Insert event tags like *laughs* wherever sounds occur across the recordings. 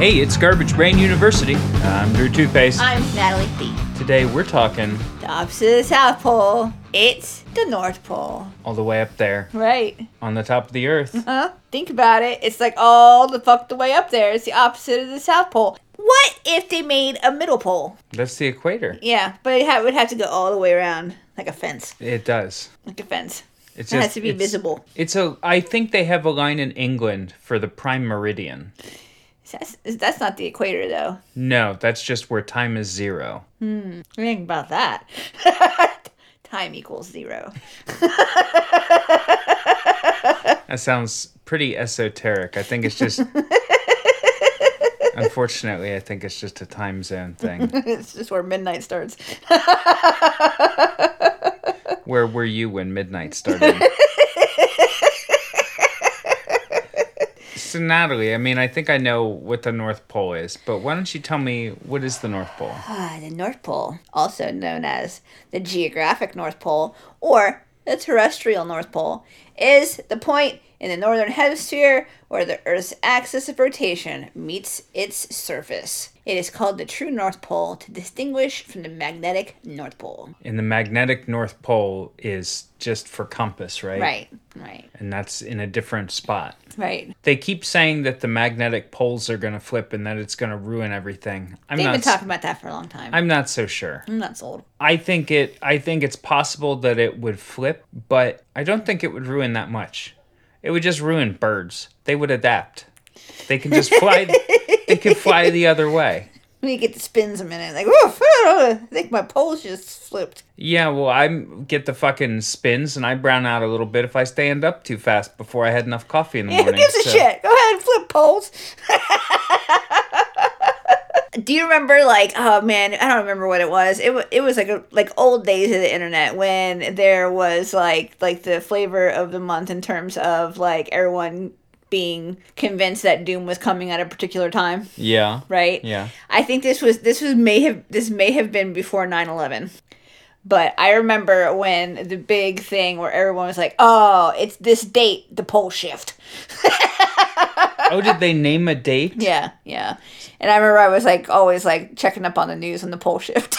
Hey, it's Garbage Brain University. I'm Drew Toothpaste. I'm Natalie B. Today we're talking The opposite of the South Pole. It's the North Pole. all the way up there Right. on the top of the earth. Huh? Think about it. It's like all the fuck the way up there. It's the opposite of the South Pole. What if they made a middle pole? That's the equator. Yeah, but it ha- would have to go all the way around, like a fence. It does. Like a fence. It's It has to be it's- visible. It's a. I think they have a line in England for the prime meridian. That's, that's not the equator, though. No, that's just where time is zero. Hmm. Think about that. *laughs* Time equals zero. *laughs* That sounds pretty esoteric. I think it's just. *laughs* Unfortunately, I think it's just a time zone thing. it's just where midnight starts. Where were you when midnight started? So Natalie, I mean, I think I know what the North Pole is, but why don't you tell me what is the North Pole? Ah, the North Pole, also known as the geographic North Pole or the terrestrial North Pole, is the point in the northern hemisphere where the Earth's axis of rotation meets its surface. It is called the true North Pole to distinguish from the magnetic North Pole. And the magnetic North Pole is just for compass, right? Right, right, And that's in a different spot. right. They keep saying that the magnetic poles are going to flip and that it's going to ruin everything. I'm They've not been talking about that for a long time. I'm not so sure. I'm not sold. I think it I think it's possible that it would flip, but I don't think it would ruin that much. It would just ruin birds. They would adapt. They can just fly they could fly the other way. *laughs* When you get the spins a minute, like, oof, ah, I think my pole's just flipped. Yeah, well, I get the fucking spins and I brown out a little bit if I stand up too fast before I had enough coffee in the Yeah, *laughs* who morning. gives a shit? Go ahead and flip poles. *laughs* Do you remember like oh man I don't remember what it was it was it was like a, like old days of the internet when there was like like the flavor of the month in terms of like everyone being convinced that doom was coming at a particular time Yeah. right Yeah. I think this was this was may have this may have been before 9/11. But I remember when the big thing where everyone was like, "Oh, it's this date, the pole shift." Oh, did they name a date? *laughs* Yeah, yeah. And I remember I was like always like checking up on the news on the pole shift.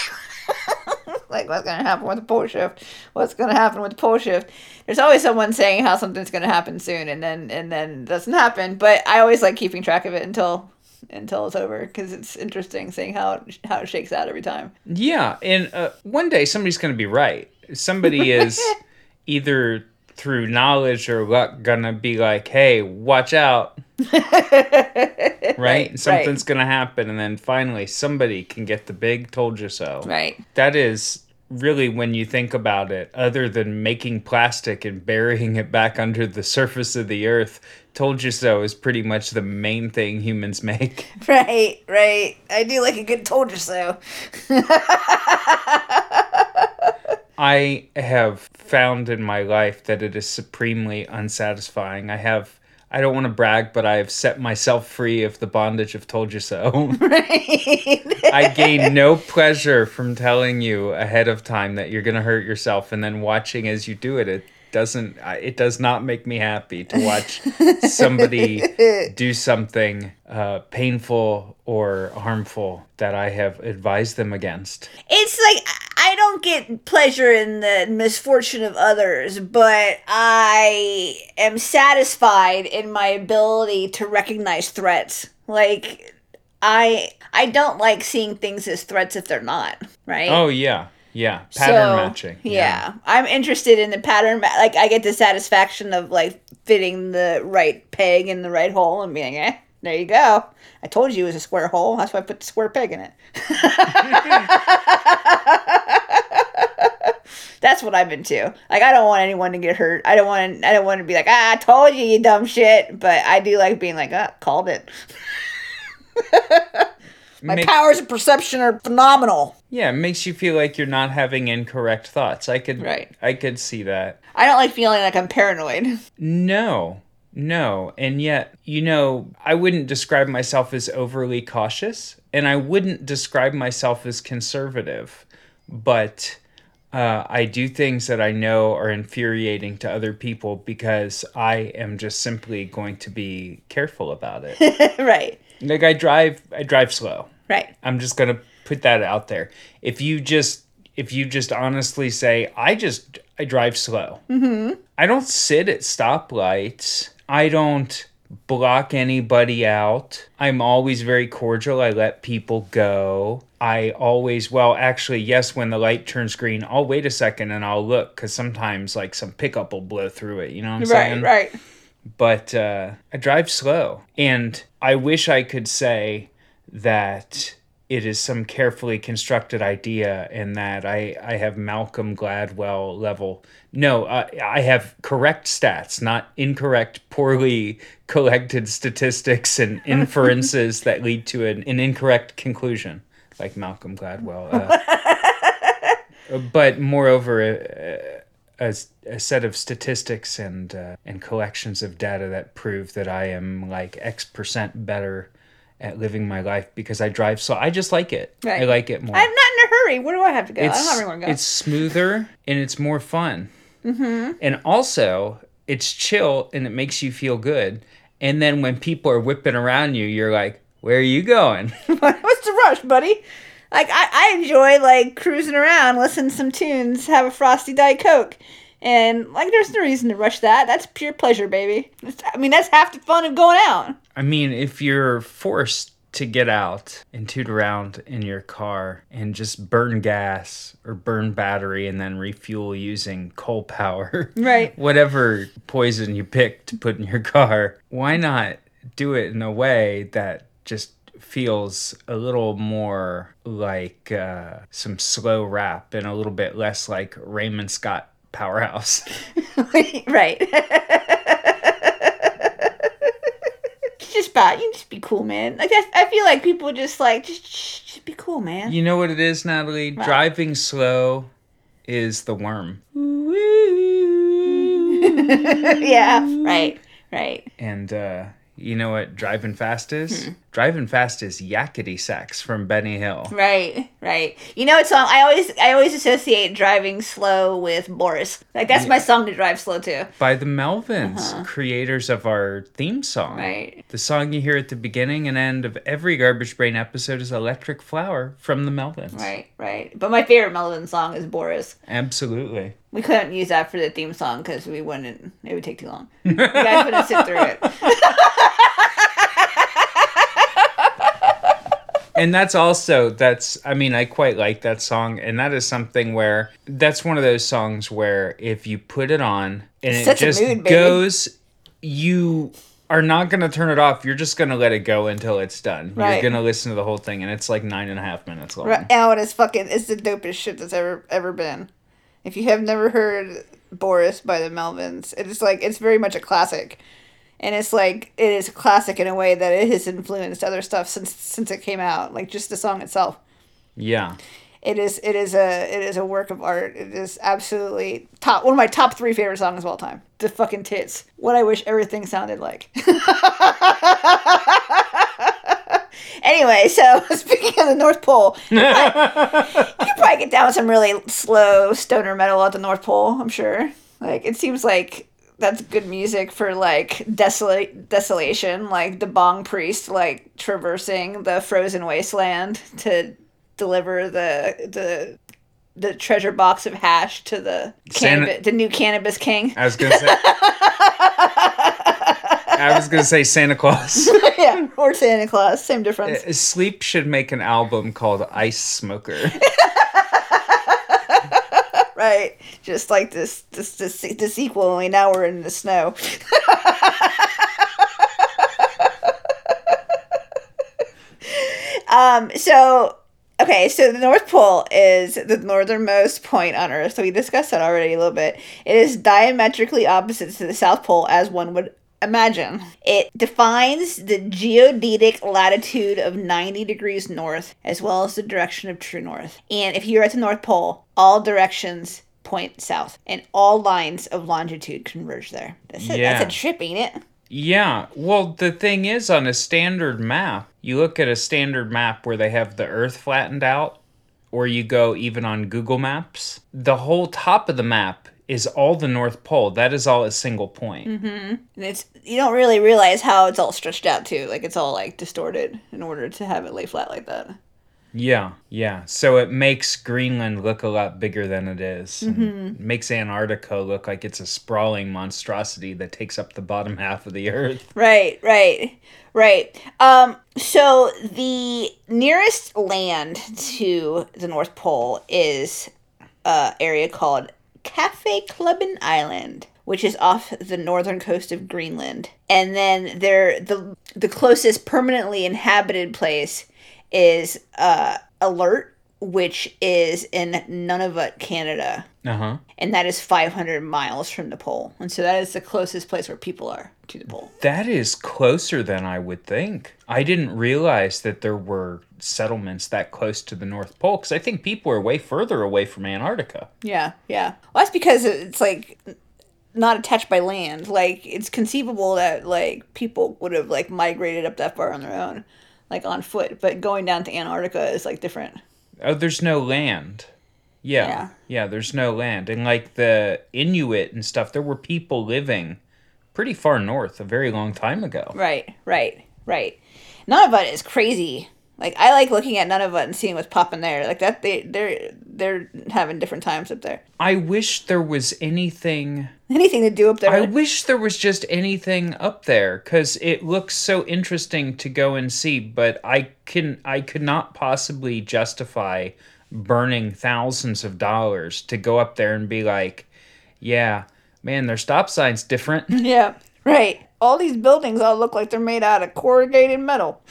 *laughs* like what's gonna happen with the pole shift? What's gonna happen with the pole shift? There's always someone saying how something's gonna happen soon, and then and then it doesn't happen. But I always like keeping track of it until until it's over because it's interesting seeing how it, how it shakes out every time. Yeah, and uh, one day somebody's going to be right. Somebody *laughs* is either through knowledge or luck going to be like, "Hey, watch out." *laughs* right? Something's going to happen and then finally somebody can get the big told you so. Right. That is really when you think about it other than making plastic and burying it back under the *laughs* surface of the earth told you so is pretty much the main thing humans make *laughs* Right, right. I do like a good told you so. *laughs* I have found in my life that it is supremely unsatisfying. I have I don't want to brag, but I have set myself free of the bondage of told you so. *laughs* Right. I gain no pleasure from telling you ahead of time that you're going to hurt yourself and then watching as you do it. It doesn't it does not make me happy to *laughs* watch somebody do something uh, painful or harmful that I have advised them against. it's like I don't get pleasure in the misfortune of others, but I am satisfied in my ability to recognize threats. Like I I don't like seeing things as threats if they're not, right? Oh yeah. Yeah, pattern So, matching. Yeah. I'm interested in the pattern. Ma- like, I get the satisfaction of like fitting the right peg in the right hole and being, eh, there you go. I told you it was a square hole. That's why I put the square peg in it. *laughs* That's what I'm into. Like, I don't want anyone to get hurt. I don't want. I don't want to be like, ah, I told you, you dumb shit. But I do like being like, ah, called it. *laughs* My Make- powers of perception are phenomenal. Yeah, it makes you feel like you're not having incorrect thoughts. I could Right. I could see that. I don't like feeling like I'm paranoid. *laughs* No. No. And yet, you know, I wouldn't describe myself as overly cautious and I wouldn't describe myself as conservative. But uh, I do things that I know are infuriating to other people because I am just simply going to be careful about it. *laughs* right. like I drive, I drive slow. Right. I'm just gonna put that out there. If you just if you just honestly say, I just I drive slow. Mm-hmm. I don't sit at stoplights. I don't block anybody out. I'm always very cordial. I let people go. I always, well, actually, yes, when the light turns green, I'll wait a second and I'll look because sometimes like some pickup will blow through it. You know what I'm Right. saying? Right. right. but uh, I drive slow. And I wish I could say that it is some carefully constructed idea and that I, I have Malcolm Gladwell level. No, uh, I have correct stats, not incorrect, poorly collected statistics and *laughs* inferences that lead to an, an incorrect conclusion, like Malcolm Gladwell. Uh, *laughs* but moreover, uh, a, a set of statistics and uh, and collections of data that prove that I am like X percent better at living my life because I drive so I just like it. Right. I like it more. I'm not in a hurry. Where do I have to go? I don't it's have anywhere to go. it's smoother and it's more fun. Mm-hmm. And also, it's chill and it makes you feel good. And then when people are whipping around you, you're like, "Where are you going?" *laughs* What's the rush, buddy? Like I, I enjoy like cruising around, listen to some tunes, have a frosty diet coke, and like there's no reason to rush that. That's pure pleasure, baby. It's- I mean, that's half the fun of going out. I mean, if you're forced to get out and toot around in your car and just burn gas or burn battery and then refuel using coal power, *laughs* Right. whatever poison you pick to put in your car, why not do it in a way that just feels a little more like uh, some slow rap and a little bit less like Raymond Scott Powerhouse? *laughs* right. *laughs* just about you just be cool, man. Like I, I feel like people just like just just be cool, man. You know what it is, Natalie? Driving slow is the worm. *laughs* yeah. Right. Right. And uh, you know what driving fast is? Hmm. Driving fast is yakety sax from Benny Hill. Right, right. You know what song I always I always associate driving slow with Boris. Like that's my song to drive slow to. By the Melvins, creators of our theme song. Uh-huh. Right. The song you hear at the beginning and end of every Garbage Brain episode is Electric Flower from the Melvins. Right, right. But my favorite Melvin song is Boris. Absolutely. We couldn't use that for the theme song because we wouldn't. It would take too long. You guys wouldn't sit through it. *laughs* and that's also that's i mean i quite like that song. And that is something where that's one of those songs where if you put it on and it just mood, goes you are not going to turn it off. You're just going to let it go until it's done. Right. you're going to listen to the whole thing. And it's like nine and a half minutes long. Right. Oh, now, it is fucking. It's the dopest shit that's ever ever been. If you have never heard Boris by the Melvins, it is like it's very much a classic, and it's like it is a classic in a way that it has influenced other stuff since since it came out. Like just the song itself. yeah It is it is a it is a work of art. It is absolutely top one of my top three favorite songs of all time. The fucking tits. What I wish everything sounded like. *laughs* anyway, so *laughs* speaking of the North Pole, *laughs* you could probably get down with some really slow stoner metal at the North Pole. I'm sure. Like it seems like that's good music for like desolate desolation, like the Bong priest like traversing the frozen wasteland to deliver the the the treasure box of hash to the Santa- the new cannabis king. i was going to say *laughs* i was to say santa claus *laughs* yeah, or Santa Claus, same difference. Uh, sleep should make an album called ice smoker *laughs* right, just like this this this the sequel. Only now we're in the snow. *laughs* um. So okay. So the North Pole is the northernmost point on Earth. So we discussed that already a little bit. It is diametrically opposite to the South Pole, as one would imagine. It defines the geodetic latitude of 90 degrees north, as well as the direction of true north. And if you're at the North Pole, all directions point south, and all lines of longitude converge there. That's a, Yeah. that's a trip, ain't it? Yeah. Well, the thing is, on a standard map, you look at a standard map where they have the Earth flattened out or you go even on Google Maps, the whole top of the map is all the North Pole. That is all a single point. And it's you don't really realize how it's all stretched out too. Like it's all like distorted in order to have it lay flat like that. Yeah, yeah. So it makes Greenland look a lot bigger than it is. Mm-hmm. Makes Antarctica look like it's a sprawling monstrosity that takes up the bottom half of the earth. Right, right, right. Um, so the nearest land to the North Pole is a area called Kaffeklubben Island, which is off the northern coast of Greenland. And then there the the closest permanently inhabited place is uh Alert, which is in Nunavut, Canada. Uh huh. And that is 500 miles from the pole. And so that is the closest place where people are to the pole. That is closer than I would think. I didn't realize that there were settlements that close to the North Pole because I think people are way further away from Antarctica. Yeah, yeah. Well, that's because it's like not attached by land. Like it's conceivable that like people would have like migrated up that far on their own, like on foot. But going down to Antarctica is like different. Oh, there's no land. Yeah. Yeah. Yeah, there's no land. And like the Inuit and stuff, there were people living pretty far north a very long time ago. Right, right, right. Nunavut it is crazy. Like I like looking at Nunavut and seeing what's popping there. Like that, they they're they're having different times up there. I wish there was anything. Anything to do up there? I wish there was just anything up there because it looks so interesting to go and see. But I can, I could not possibly justify burning thousands of dollars to go up there and be like, yeah, man, their stop sign's different. *laughs* yeah, right. All these buildings all look like they're made out of corrugated metal.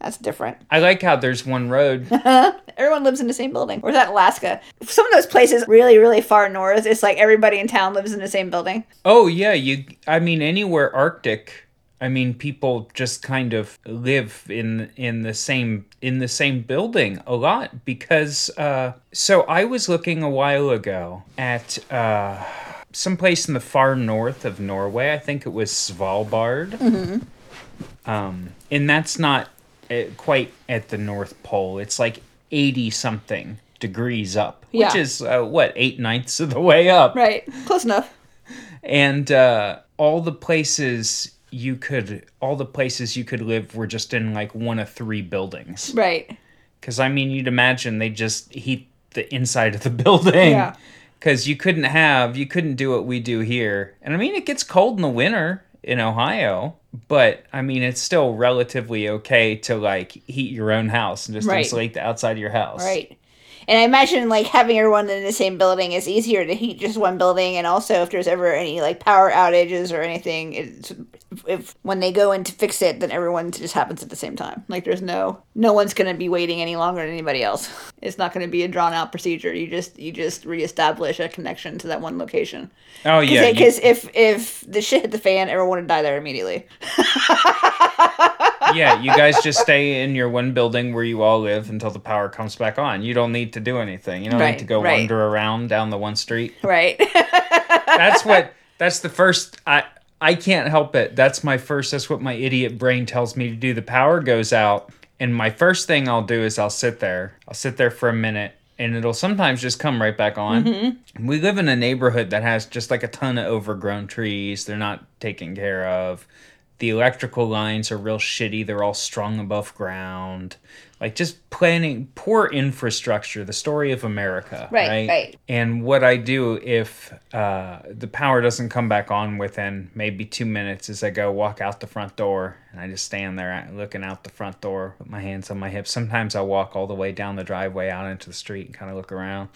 That's different. I like how there's one road. *laughs* Everyone lives in the same building. Or is that Alaska? Some of those places really, really far north, it's like everybody in town lives in the same building. Oh yeah, you. I mean, anywhere Arctic. I mean, people just kind of live in in the same in the same building a lot because. Uh, so I was looking a while ago at uh, some place in the far north of Norway. I think it was Svalbard. Um, and that's not quite at the North Pole. It's like eighty something degrees up, which Yeah. is uh, what eight ninths of the way up Right. Close enough. and uh, all the places you could all the places you could live were just in like one of three buildings Right. because i mean you'd imagine they just heat the inside of the *laughs* building Yeah. because you couldn't have you couldn't do what we do here and i mean it gets cold in the winter in ohio but i mean it's still relatively okay to like heat your own house and just Right. insulate the outside of your house Right. And I imagine like having everyone in the same building is easier to heat just one building, and also if there's ever any like power outages or anything, it's if when they go in to fix it, then everyone just happens at the same time. Like there's no no one's gonna be waiting any longer than anybody else. *laughs* It's not gonna be a drawn out procedure. You just you just reestablish a connection to that one location. oh yeah you- Because if if the shit hit the fan, everyone would die there immediately. *laughs* yeah, you guys just stay in your one building where you all live until the power comes back on. You don't need to do anything. You don't Right, need to go right. wander around down the one street. Right. That's *laughs* what that's the first I I can't help it. That's my first that's what my idiot brain tells me to do. The power goes out and my first thing I'll do is I'll sit there. I'll sit there for a minute and it'll sometimes just come right back on. Mm-hmm. We live in a neighborhood that has just like a ton of overgrown trees. They're not taken care of. The electrical lines are real shitty. They're all strung above ground. Like just planning poor infrastructure, the story of America. Right, Right. right. And what I do if uh, the power doesn't come back on within maybe two minutes is I go walk out the front door and I just stand there looking out the front door with my hands on my hips. Sometimes I'll walk all the way down the driveway out into the street and kind of look around.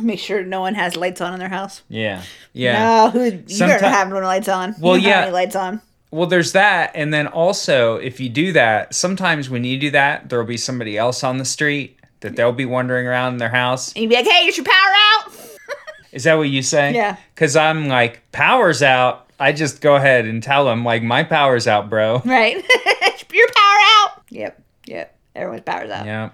Make sure no one has lights on in their house. Yeah. Yeah. No, who you Someti- don't have no lights on. Well, you yeah. any lights on. Well, there's that, and then also if you do that, sometimes when you do that, there will be somebody else on the street that they'll be wandering around in their house. And you'd be like, "Hey, is your power out?" *laughs* Is that what you say? Yeah. Because I'm like, power's out. I just go ahead and tell them like, my power's out, bro. *laughs* Right. *laughs* your power out. Yep. Yep. Everyone's power's out. Yeah.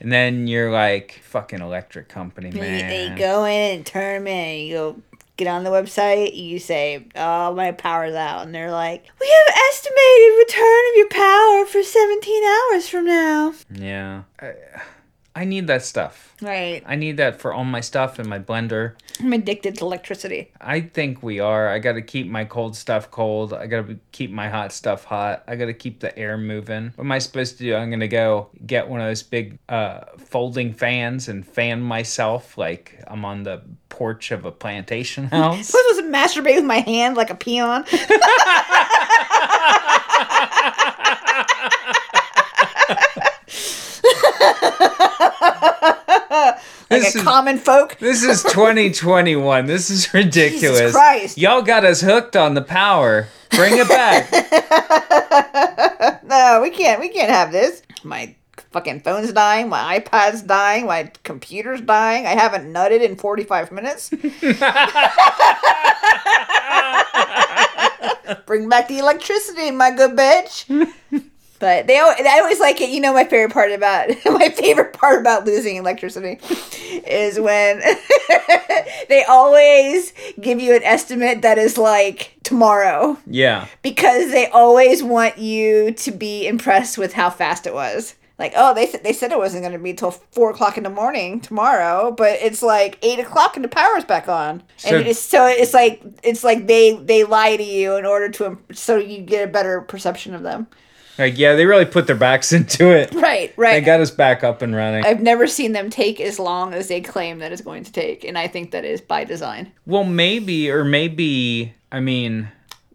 And then you're like, fucking electric company, man. then you go in and turn them in. You go get on the website. You say, "Oh, my power's out," and they're like, "We have estimated return of your power for 17 hours from now." Yeah. I, I need that stuff. Right. I need that for all my stuff and my blender. I'm addicted to electricity. I think we are. I got to keep my cold stuff cold. I got to keep my hot stuff hot. I got to keep the air moving. What am I supposed to do? I'm going to go get one of those big uh, folding fans and fan myself like I'm on the porch of a plantation *laughs* house. Supposed to masturbate with my hand like a peon. *laughs* *laughs* like This a is- common folk. This is *laughs* 2021. This is ridiculous. Christ. Y'all got us hooked on the power. Bring it back. *laughs* No, we can't. We can't have this. My fucking phone's dying. My iPad's dying. My computer's dying. I haven't nutted in 45 minutes. Bring back the electricity, my good bitch. But they, al- I always like it. You know, my favorite part about *laughs* my favorite part about losing electricity is when *laughs* they always give you an estimate that is like tomorrow yeah. because they always want you to be impressed with how fast it was. Like, oh, they th- they said it wasn't going to be till four o'clock in the morning tomorrow, but it's like eight o'clock and the power's back on. So- and it's so it's like it's like they they lie to you in order to so you get a better perception of them. Like, yeah, they really put their backs *laughs* into it. Right, right. They got us back up and running. I've never seen them take as long as they claim that it's going to take, and I think that is by design. well, maybe, or maybe, I mean,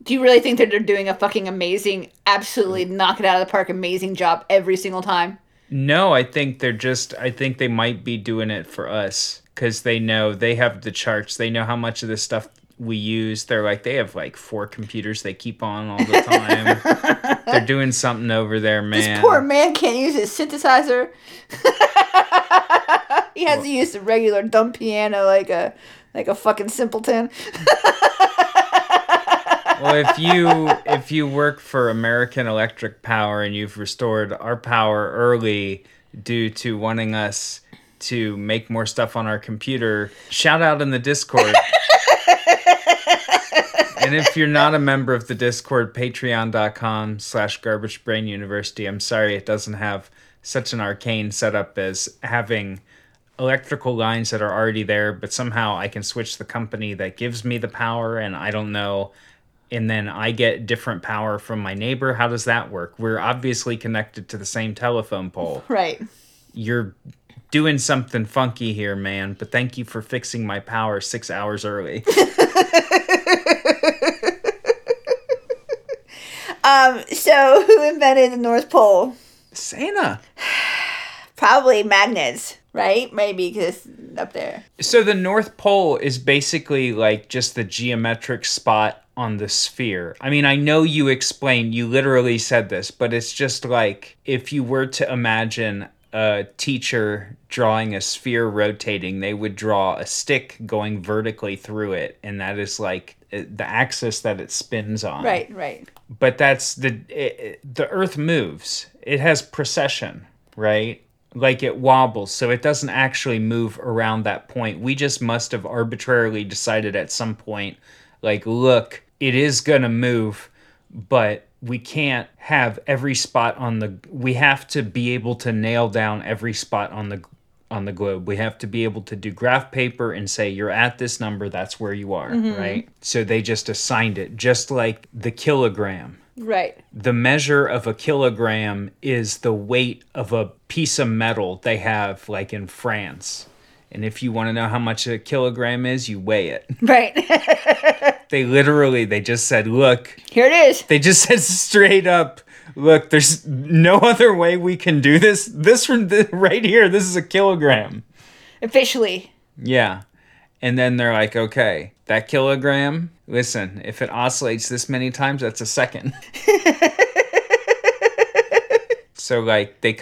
Do you really think that they're doing a fucking amazing, absolutely knock it out of the park, amazing job every single time? no, I think they're just, I think they might be doing it for us because they know they have the charts. They know how much of this stuff we use. They're like, they have like four computers they keep on all the time. *laughs* they're doing something over there, man. This poor man can't use his synthesizer. *laughs* he has to use the regular dumb piano like a like a fucking simpleton. *laughs* well, if you if you work for American Electric Power and you've restored our power early due to wanting us to make more stuff on our computer, shout out in the Discord. And if you're not a member of the Discord, patreon.com slash garbage brain university. I'm sorry it doesn't have such an arcane setup as having electrical lines that are already there, but somehow I can switch the company that gives me the power and I don't know and then I get different power from my neighbor. How does that work? We're obviously connected to the same telephone pole. *laughs* Right. You're doing something funky here, man, but thank you for fixing my power 6 hours early. *laughs* Um. So *laughs* who invented the North Pole? Santa. *sighs* Probably magnets, right? Maybe because it's up there. So the North Pole is basically like just the geometric spot on the sphere. I mean, I know you explained, you literally said this, but it's just like if you were to imagine a teacher drawing a sphere rotating, they would draw a stick going vertically through it, and that is like uh, the axis that it spins on. Right. Right. But that's the it, the Earth moves. It has precession, right? Like it wobbles, so it doesn't actually move around that point. We just must have arbitrarily decided at some point, like, look, it is gonna move, but we can't have every spot on the. We have to be able to nail down every spot on the on the globe. We have to be able to do graph paper and say you're at this number, that's where you are, mm-hmm. right? So they just assigned it, just like the kilogram. Right. The measure of a kilogram is the weight of a piece of metal they have, like in France. And if you want to know how much a kilogram is, you weigh it. *laughs* Right. They literally, they just said, look, Here it is. they just said *laughs* straight up, look, there's no *laughs* other way we can do this. This right here, this is a kilogram. Officially. Yeah. And then they're like, okay, that kilogram, listen, if it oscillates this many times, that's a second. *laughs* so like they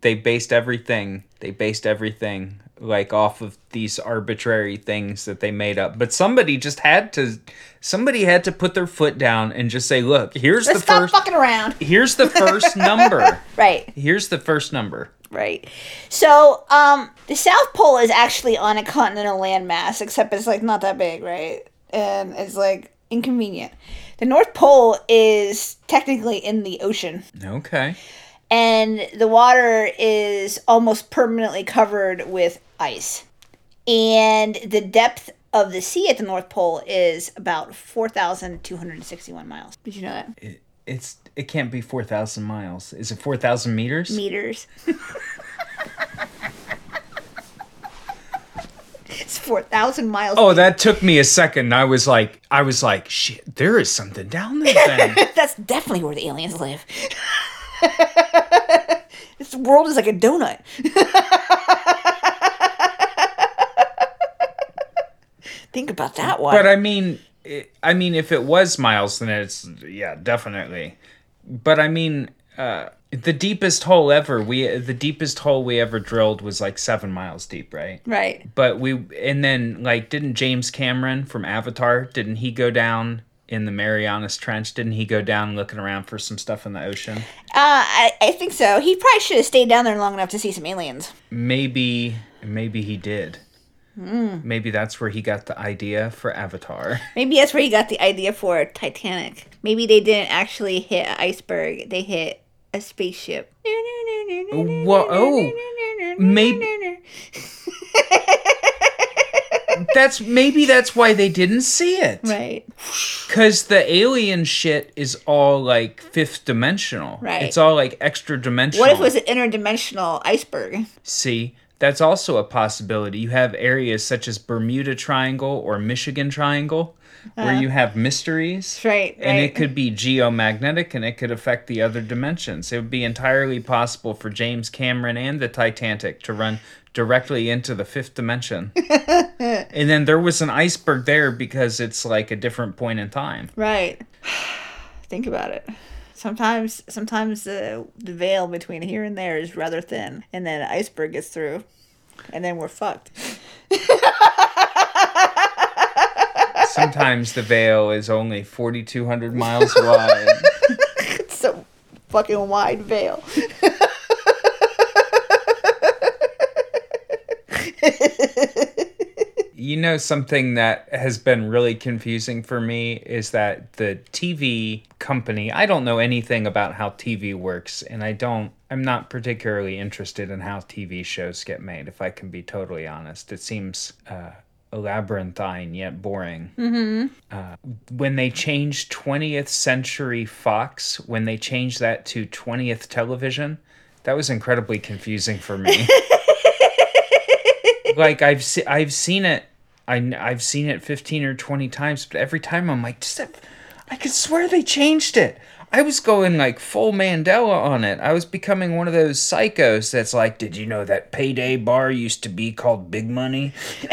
they based everything, they based everything like off of these arbitrary things that they made up. But somebody just had to somebody had to put their foot down and just say, look, here's Let's the stop first fucking around. *laughs* here's the first *laughs* number. Right. Here's the first number. Right. So, um, the South Pole is actually on a continental landmass, except it's like not that big, right? And it's like inconvenient. The North Pole is technically in the ocean. Okay. and the water is almost permanently covered with ice. And the depth of the sea at the North Pole is about 4,261 miles. Did you know that? It, it's it can't be four thousand miles. Is it four thousand meters? Meters. *laughs* it's 4,000 miles. Oh, that took me a second. I was like, I was like, shit. There is something down there. Then. *laughs* That's definitely where the aliens live. *laughs* this world is like a donut. Think about that one. but I mean, I mean, if it was miles, then it's yeah, definitely. But I mean, uh, the deepest hole ever we the deepest hole we ever drilled was like seven miles deep, right? right. But we and then like didn't James Cameron from Avatar didn't he go down in the Marianas Trench? Didn't he go down looking around for some stuff in the ocean? Uh, I, I think so. He probably should have stayed down there long enough to see some aliens. Maybe maybe he did. Hmm. Maybe that's where he got the idea for Avatar. *laughs* Maybe that's where he got the idea for Titanic. Maybe they didn't actually hit an iceberg. They hit a spaceship. Wha- oh, maybe- *laughs* That's maybe that's why they didn't see it. Right. Cause the alien shit is all like fifth dimensional. Right. It's all like extra dimensional. What if it was an interdimensional iceberg? See, that's also a possibility. You have areas such as Bermuda Triangle or Michigan Triangle where uh-huh. you have mysteries. Right, And it could be geomagnetic and it could affect the other dimensions. It would be entirely possible for James Cameron and the Titanic to run directly into the fifth dimension. *laughs* and then there was an iceberg there because it's like a different point in time. Right. *sighs* Think about it. Sometimes, sometimes the the veil between here and there is rather thin, and then an iceberg gets through, and then we're fucked. *laughs* Sometimes the veil is only 4,200 miles wide. *laughs* It's a fucking wide veil. *laughs* You know, something that has been really confusing for me is that the TV company, I don't know anything about how TV works, and I don't, I'm not particularly interested in how TV shows get made, if I can be totally honest. It seems uh, labyrinthine yet boring. Mm-hmm. Uh, when they changed 20th Century Fox, when they changed that to 20th Television, that was incredibly confusing for me. *laughs* like I've se- I've seen it I I've seen it 15 or 20 times but every time I'm like that- I could swear they changed it. I was going like full Mandela on it. I was becoming one of those psychos that's like, "Did you know that Payday Bar used to be called Big Money?" *laughs*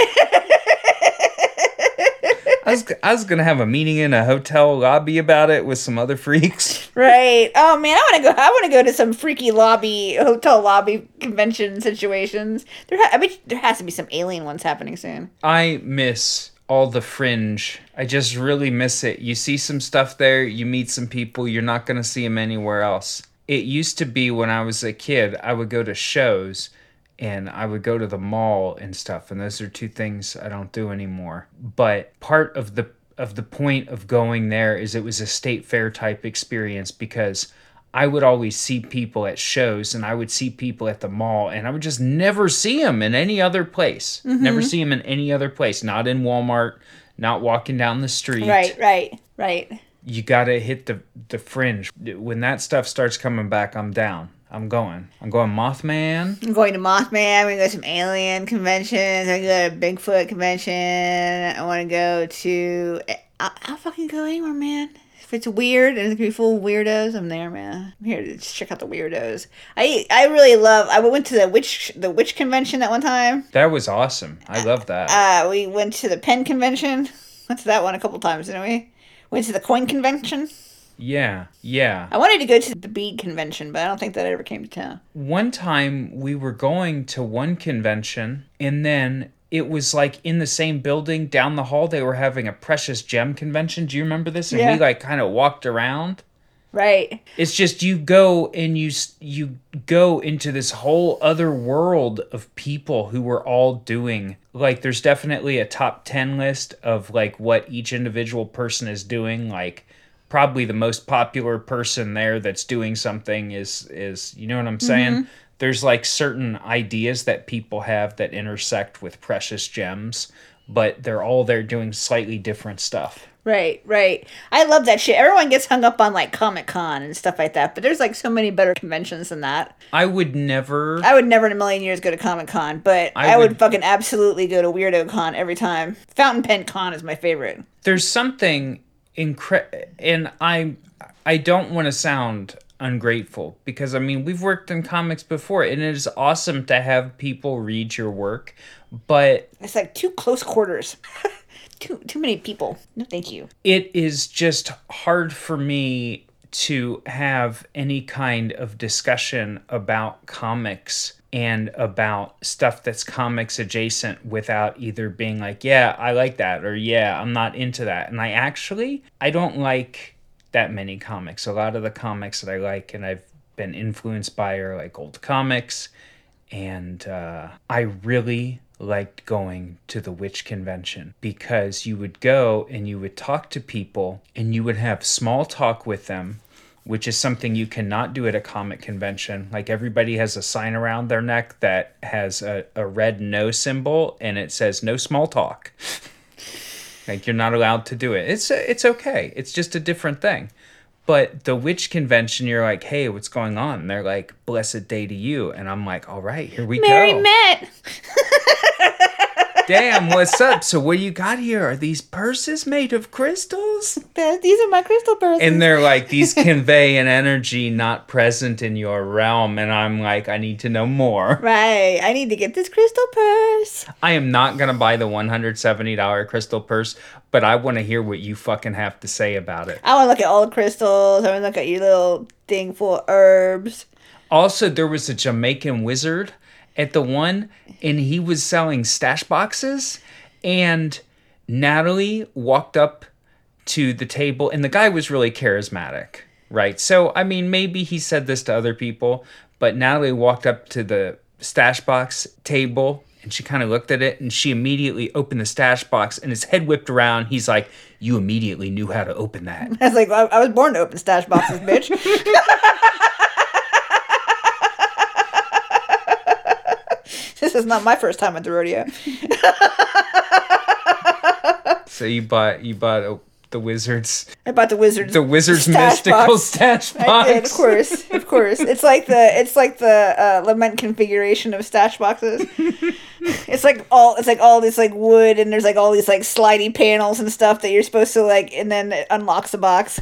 I was I was going to have a meeting in a hotel lobby about it with some other freaks. Right. Oh man, I want to go. I want to go to some freaky lobby, hotel lobby convention situations. There, ha- I mean, there has to be some alien ones happening soon. I miss all the fringe. I just really miss it. You see some stuff there, you meet some people, you're not to see them anywhere else. It used to be when I was a kid, I would go to shows and I would go to the mall and stuff, and those are two things I don't do anymore. But part of the of the point of going there is it was a state fair type experience because I would always see people at shows and I would see people at the mall and I would just never see them in any other place. Never mm-hmm. see them in any other place, not in Walmart, not walking down the street. Right. Right. Right. You got to hit the the fringe. When that stuff starts coming back, I'm down. I'm going. I'm going Mothman. I'm going to Mothman. To go to some alien conventions. To go to Bigfoot convention. I want to go to. I'll, I'll fucking go anywhere, man. If it's weird and it's gonna be full of weirdos, I'm there, man. I'm here to just check out the weirdos. I I really love. I went to the witch the witch convention that one time. That was awesome. I love that. Uh, we went to the pen convention. Went to that one a couple times, didn't we? Went to the coin convention. Yeah. Yeah. I wanted to go to the bead convention, but I don't think that ever came to town. one time we were going to one convention and then it was like in the same building down the hall they were having a precious gem convention do you remember this and Yeah. we like kind of walked around Right. it's just you go and you you go into this whole other world of people who were all doing like there's definitely a top 10 list of like what each individual person is doing like probably the most popular person there that's doing something is is you know what I'm saying? Mm-hmm. There's like certain ideas that people have that intersect with precious gems, but they're all there doing slightly different stuff. Right, right. I love that shit. Everyone gets hung up on like Comic Con and stuff like that, but there's like so many better conventions than that. I would never I would never in a million years go to Comic Con, but I, I would, would- fucking absolutely go to Weirdo Con every time. Fountain Pen Con is my favorite. there's something incre and I I don't want to sound ungrateful because I mean we've worked in comics before and it is awesome to have people read your work, but It's like too close quarters. *laughs* too too many people. No, thank you. it is just hard for me to have any kind of discussion about comics and about stuff that's comics adjacent without either being like, yeah, I like that or yeah, I'm not into that. And I actually I don't like that many comics. A lot of the comics that I like and I've been influenced by are like old comics and uh, I really liked going to the witch convention because you would go and you would talk to people and you would have small talk with them which is something you cannot do at a comic convention like everybody has a sign around their neck that has a, a red no symbol and it says no small talk *laughs* like you're not allowed to do it it's it's okay it's just a different thing but the witch convention, you're like, hey, what's going on? And they're like, blessed day to you. And I'm like, all right, here we Mary go. Mary met. *laughs* Damn, what's up? So what you got here? Are these purses made of crystals? These are my crystal purses. And they're like, these *laughs* convey an energy not present in your realm. And I'm like, I need to know more. right. I need to get this crystal purse. I am not going to buy the $170 crystal purse, but I want to hear what you fucking have to say about it. I want to look at all the crystals. I want to look at your little thing full of herbs. Also, there was a Jamaican wizard at the one, and he was selling stash boxes. And Natalie walked up to the table, and the guy was really charismatic, right? So, I mean, maybe he said this to other people, but Natalie walked up to the stash box table. And she kind of looked at it and she immediately opened the stash box and his head whipped around. He's like, You immediately knew how to open that. *laughs* I was like, I, I was born to open stash boxes, bitch. *laughs* this is not my first time at the rodeo. *laughs* So you bought you bought a, the wizard's I bought the wizard's the wizard's stash mystical box. *laughs* stash box. I did, of course, of course. It's like the it's like the uh, lament configuration of stash boxes. *laughs* it's like all it's like all this like wood and there's like all these like slidey panels and stuff that you're supposed to like and then it unlocks the box.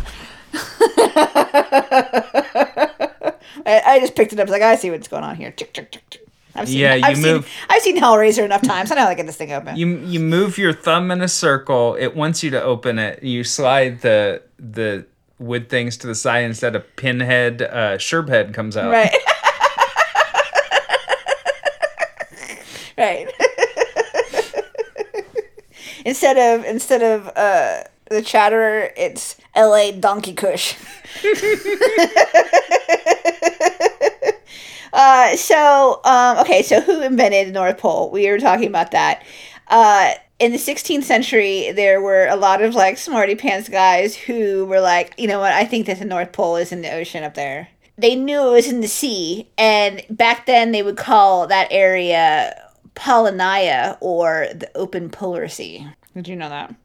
I, I just picked it up. I was like I see what's going on here. Tick, tick, tick. I've seen, Yeah, you I've move- Seen, I've seen Hellraiser enough times. I know how to get this thing open. You you move your thumb in a circle. It wants you to open it. You slide the the wood things to the side instead of pinhead. Uh, sherbhead comes out. Right. *laughs* right. *laughs* instead of instead of uh the chatterer, it's L.A. Donkey Kush. *laughs* uh, so um, okay, so who invented the North Pole? We were talking about that. Uh, in the 16th century, there were a lot of like smarty pants guys who were like, you know what? I think that the North Pole is in the ocean up there. They knew it was in the sea, and back then they would call that area Polynia or the open polar sea. Did you know that?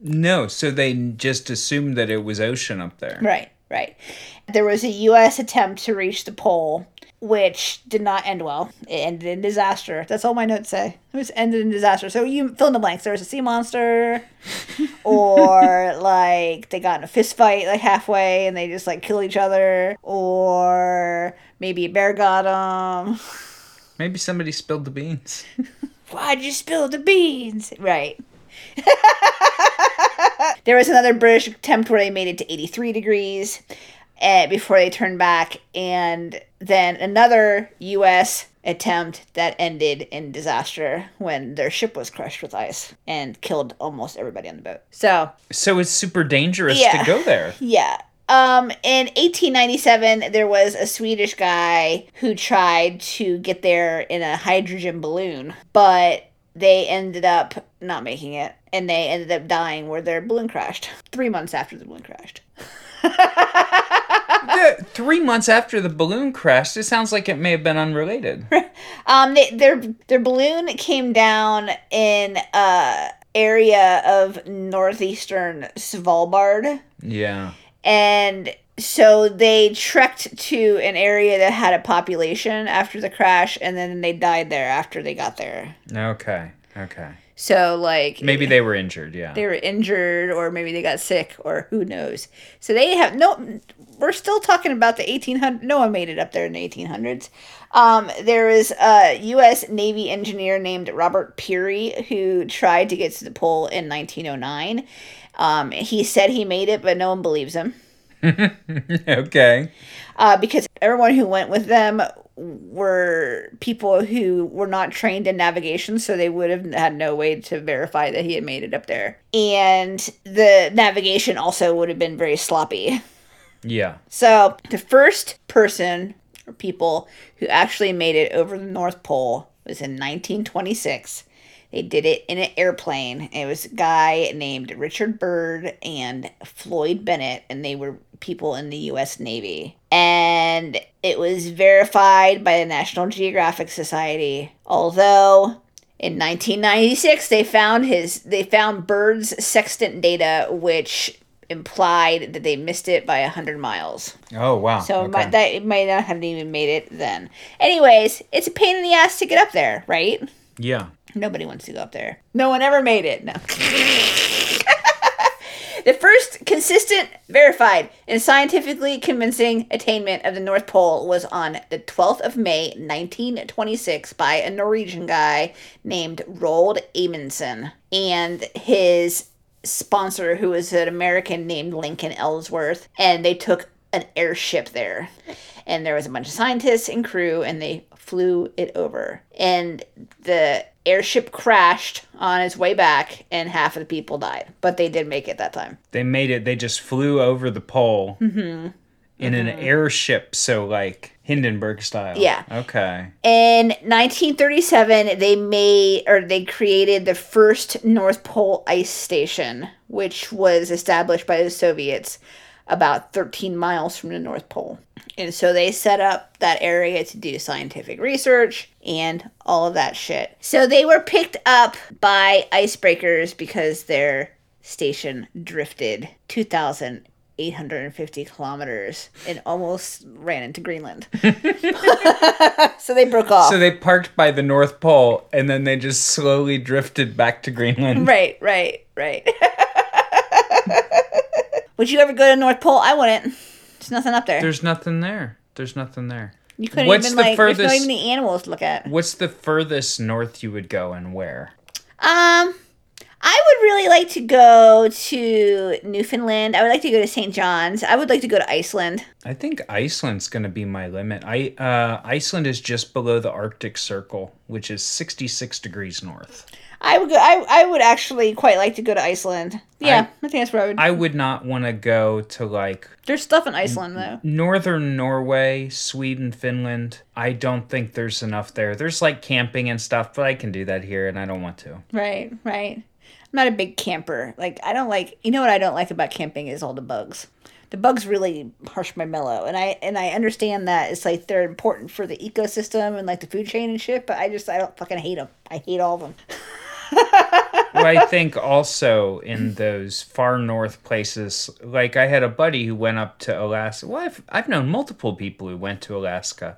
No, so they just assumed that it was ocean up there. Right, right. There was a U.S. attempt to reach the pole, which did not end well. It ended in disaster. That's all my notes say. It was ended in disaster. So you fill in the blanks. There was a sea monster, *laughs* or like they got in a fist fight like halfway and they just like kill each other, or maybe a bear got them. Maybe somebody spilled the beans. *laughs* Why'd you spill the beans? Right. *laughs* there was another British attempt where they made it to 83 degrees uh, before they turned back, and then another U.S. attempt that ended in disaster when their ship was crushed with ice and killed almost everybody on the boat. So, So it's super dangerous Yeah. to go there. *laughs* yeah. Um, in 1897, there was a Swedish guy who tried to get there in a hydrogen balloon, but they ended up not making it, and they ended up dying where their balloon crashed three months after the balloon crashed. *laughs* The- three months after the balloon crashed, it sounds like it may have been unrelated. *laughs* Um, they, their their balloon came down in uh area of northeastern Svalbard, yeah. and so they trekked to an area that had a population after the crash, and then they died there after they got there. Okay. Okay. So like Maybe they were injured. Yeah. they were injured or maybe they got sick or who knows. So they have no we're still talking about the 1800 no one made it up there in the 1800s. Um, there was a US Navy engineer named Robert Peary who tried to get to the pole in 1909. Um, he said he made it but no one believes him. *laughs* okay. Uh, because everyone who went with them were people who were not trained in navigation, so they would have had no way to verify that he had made it up there. And the navigation also would have been very sloppy. Yeah. So the first person or people who actually made it over the North Pole was in 1926. They did it in an airplane. It was a guy named Richard Byrd and Floyd Bennett, and they were people in the U.S. Navy. And it was verified by the National Geographic Society. Although in 1996 they found his they found Byrd's sextant data, which implied that they missed it by 100 miles. Oh wow. So okay. might, that it might not have even made it then. Anyways, it's a pain in the ass to get up there, right? yeah. Nobody wants to go up there. No one ever made it. No. *laughs* the first consistent, verified, and scientifically convincing attainment of the North Pole was on the 12th of May, 1926, by a Norwegian guy named Roald Amundsen and his sponsor, who was an American named Lincoln Ellsworth, and they took an airship there. And there was a bunch of scientists and crew, and they flew it over. And the airship crashed on its way back, and half of the people died. But they did make it that time. They made it. They just flew over the pole Mm-hmm. in an airship, so like Hindenburg style. Yeah. Okay. In 1937, they made or they created the first North Pole ice station, which was established by the Soviets about 13 miles from the North Pole. And so they set up that area to do scientific research and all of that shit. So they were picked up by icebreakers because their station drifted 2,850 kilometers and almost ran into Greenland. *laughs* *laughs* so they broke off. So they parked by the North Pole, and then they just slowly drifted back to Greenland. Right, right, right. *laughs* Would you ever go to North Pole? I wouldn't. There's nothing up there. There's nothing there. There's nothing there. you couldn't what's even the like. There's furthest- not even any animals to look at. What's the furthest north you would go, and where? Um, I would really like to go to Newfoundland. I would like to go to St. John's. I would like to go to Iceland. I think Iceland's going to be my limit. I uh, Iceland is just below the Arctic Circle, which is 66 degrees north. I would go. I, I would actually quite like to go to Iceland. Yeah, I, think that's where I would. I would not want to go to like There's stuff in Iceland though. northern Norway, Sweden, Finland. I don't think there's enough there. There's like camping and stuff, but I can do that here and I don't want to. Right, right. Not a big camper. Like I don't like. You know what I don't like about camping is all the bugs. The bugs really harsh my mellow, and I and I understand that it's like they're important for the ecosystem and like the food chain and shit. But I just I don't fucking hate them. I hate all of them. *laughs* well, I think also in those far north places, like I had a buddy who went up to Alaska. Well, I've, I've known multiple people who went to Alaska.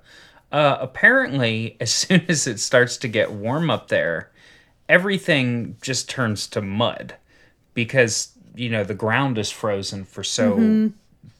Uh, apparently, *laughs* as soon as it starts to get warm up there, everything just turns to mud because you know the ground is frozen for so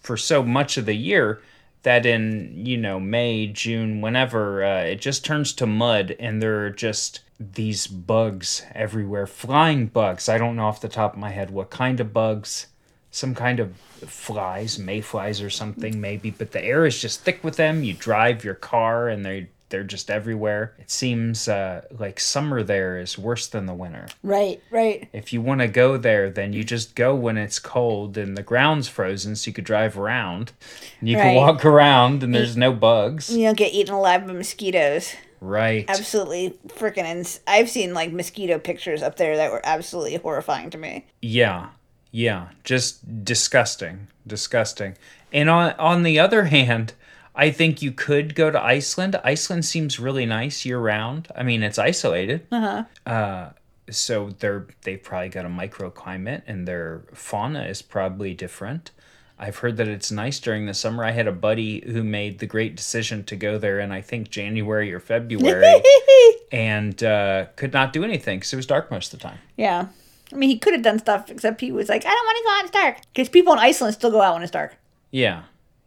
for so much of the year that in you know May, June, whenever uh, it just turns to mud, and there are just these bugs everywhere, flying bugs. I don't know off the top of my head what kind of bugs, some kind of flies, mayflies or something maybe, but the air is just thick with them. You drive your car, and they they're just everywhere. It seems uh, like summer there is worse than the winter. Right, right. If you want to go there, then you just go when it's cold and the ground's frozen, so you could drive around. And you can walk around, and there's no bugs. You don't get eaten alive by mosquitoes. Right. Absolutely freaking. Ins- I've seen like mosquito pictures up there that were absolutely horrifying to me. Yeah. Yeah, just disgusting, disgusting. And on on the other *laughs* hand, I think you could go to Iceland. Iceland seems really nice year round. I mean, it's isolated. Uh-huh. so they're they've probably got a microclimate and their fauna is probably different. I've heard that it's nice during the summer. I had a buddy who made the great decision to go there in I think January or February *laughs* and uh, could not do anything because it was dark most of the time. Yeah. I mean, he could have done stuff, except he was like, I don't want to go out it's dark. Because people in Iceland still go out when it's dark. Yeah.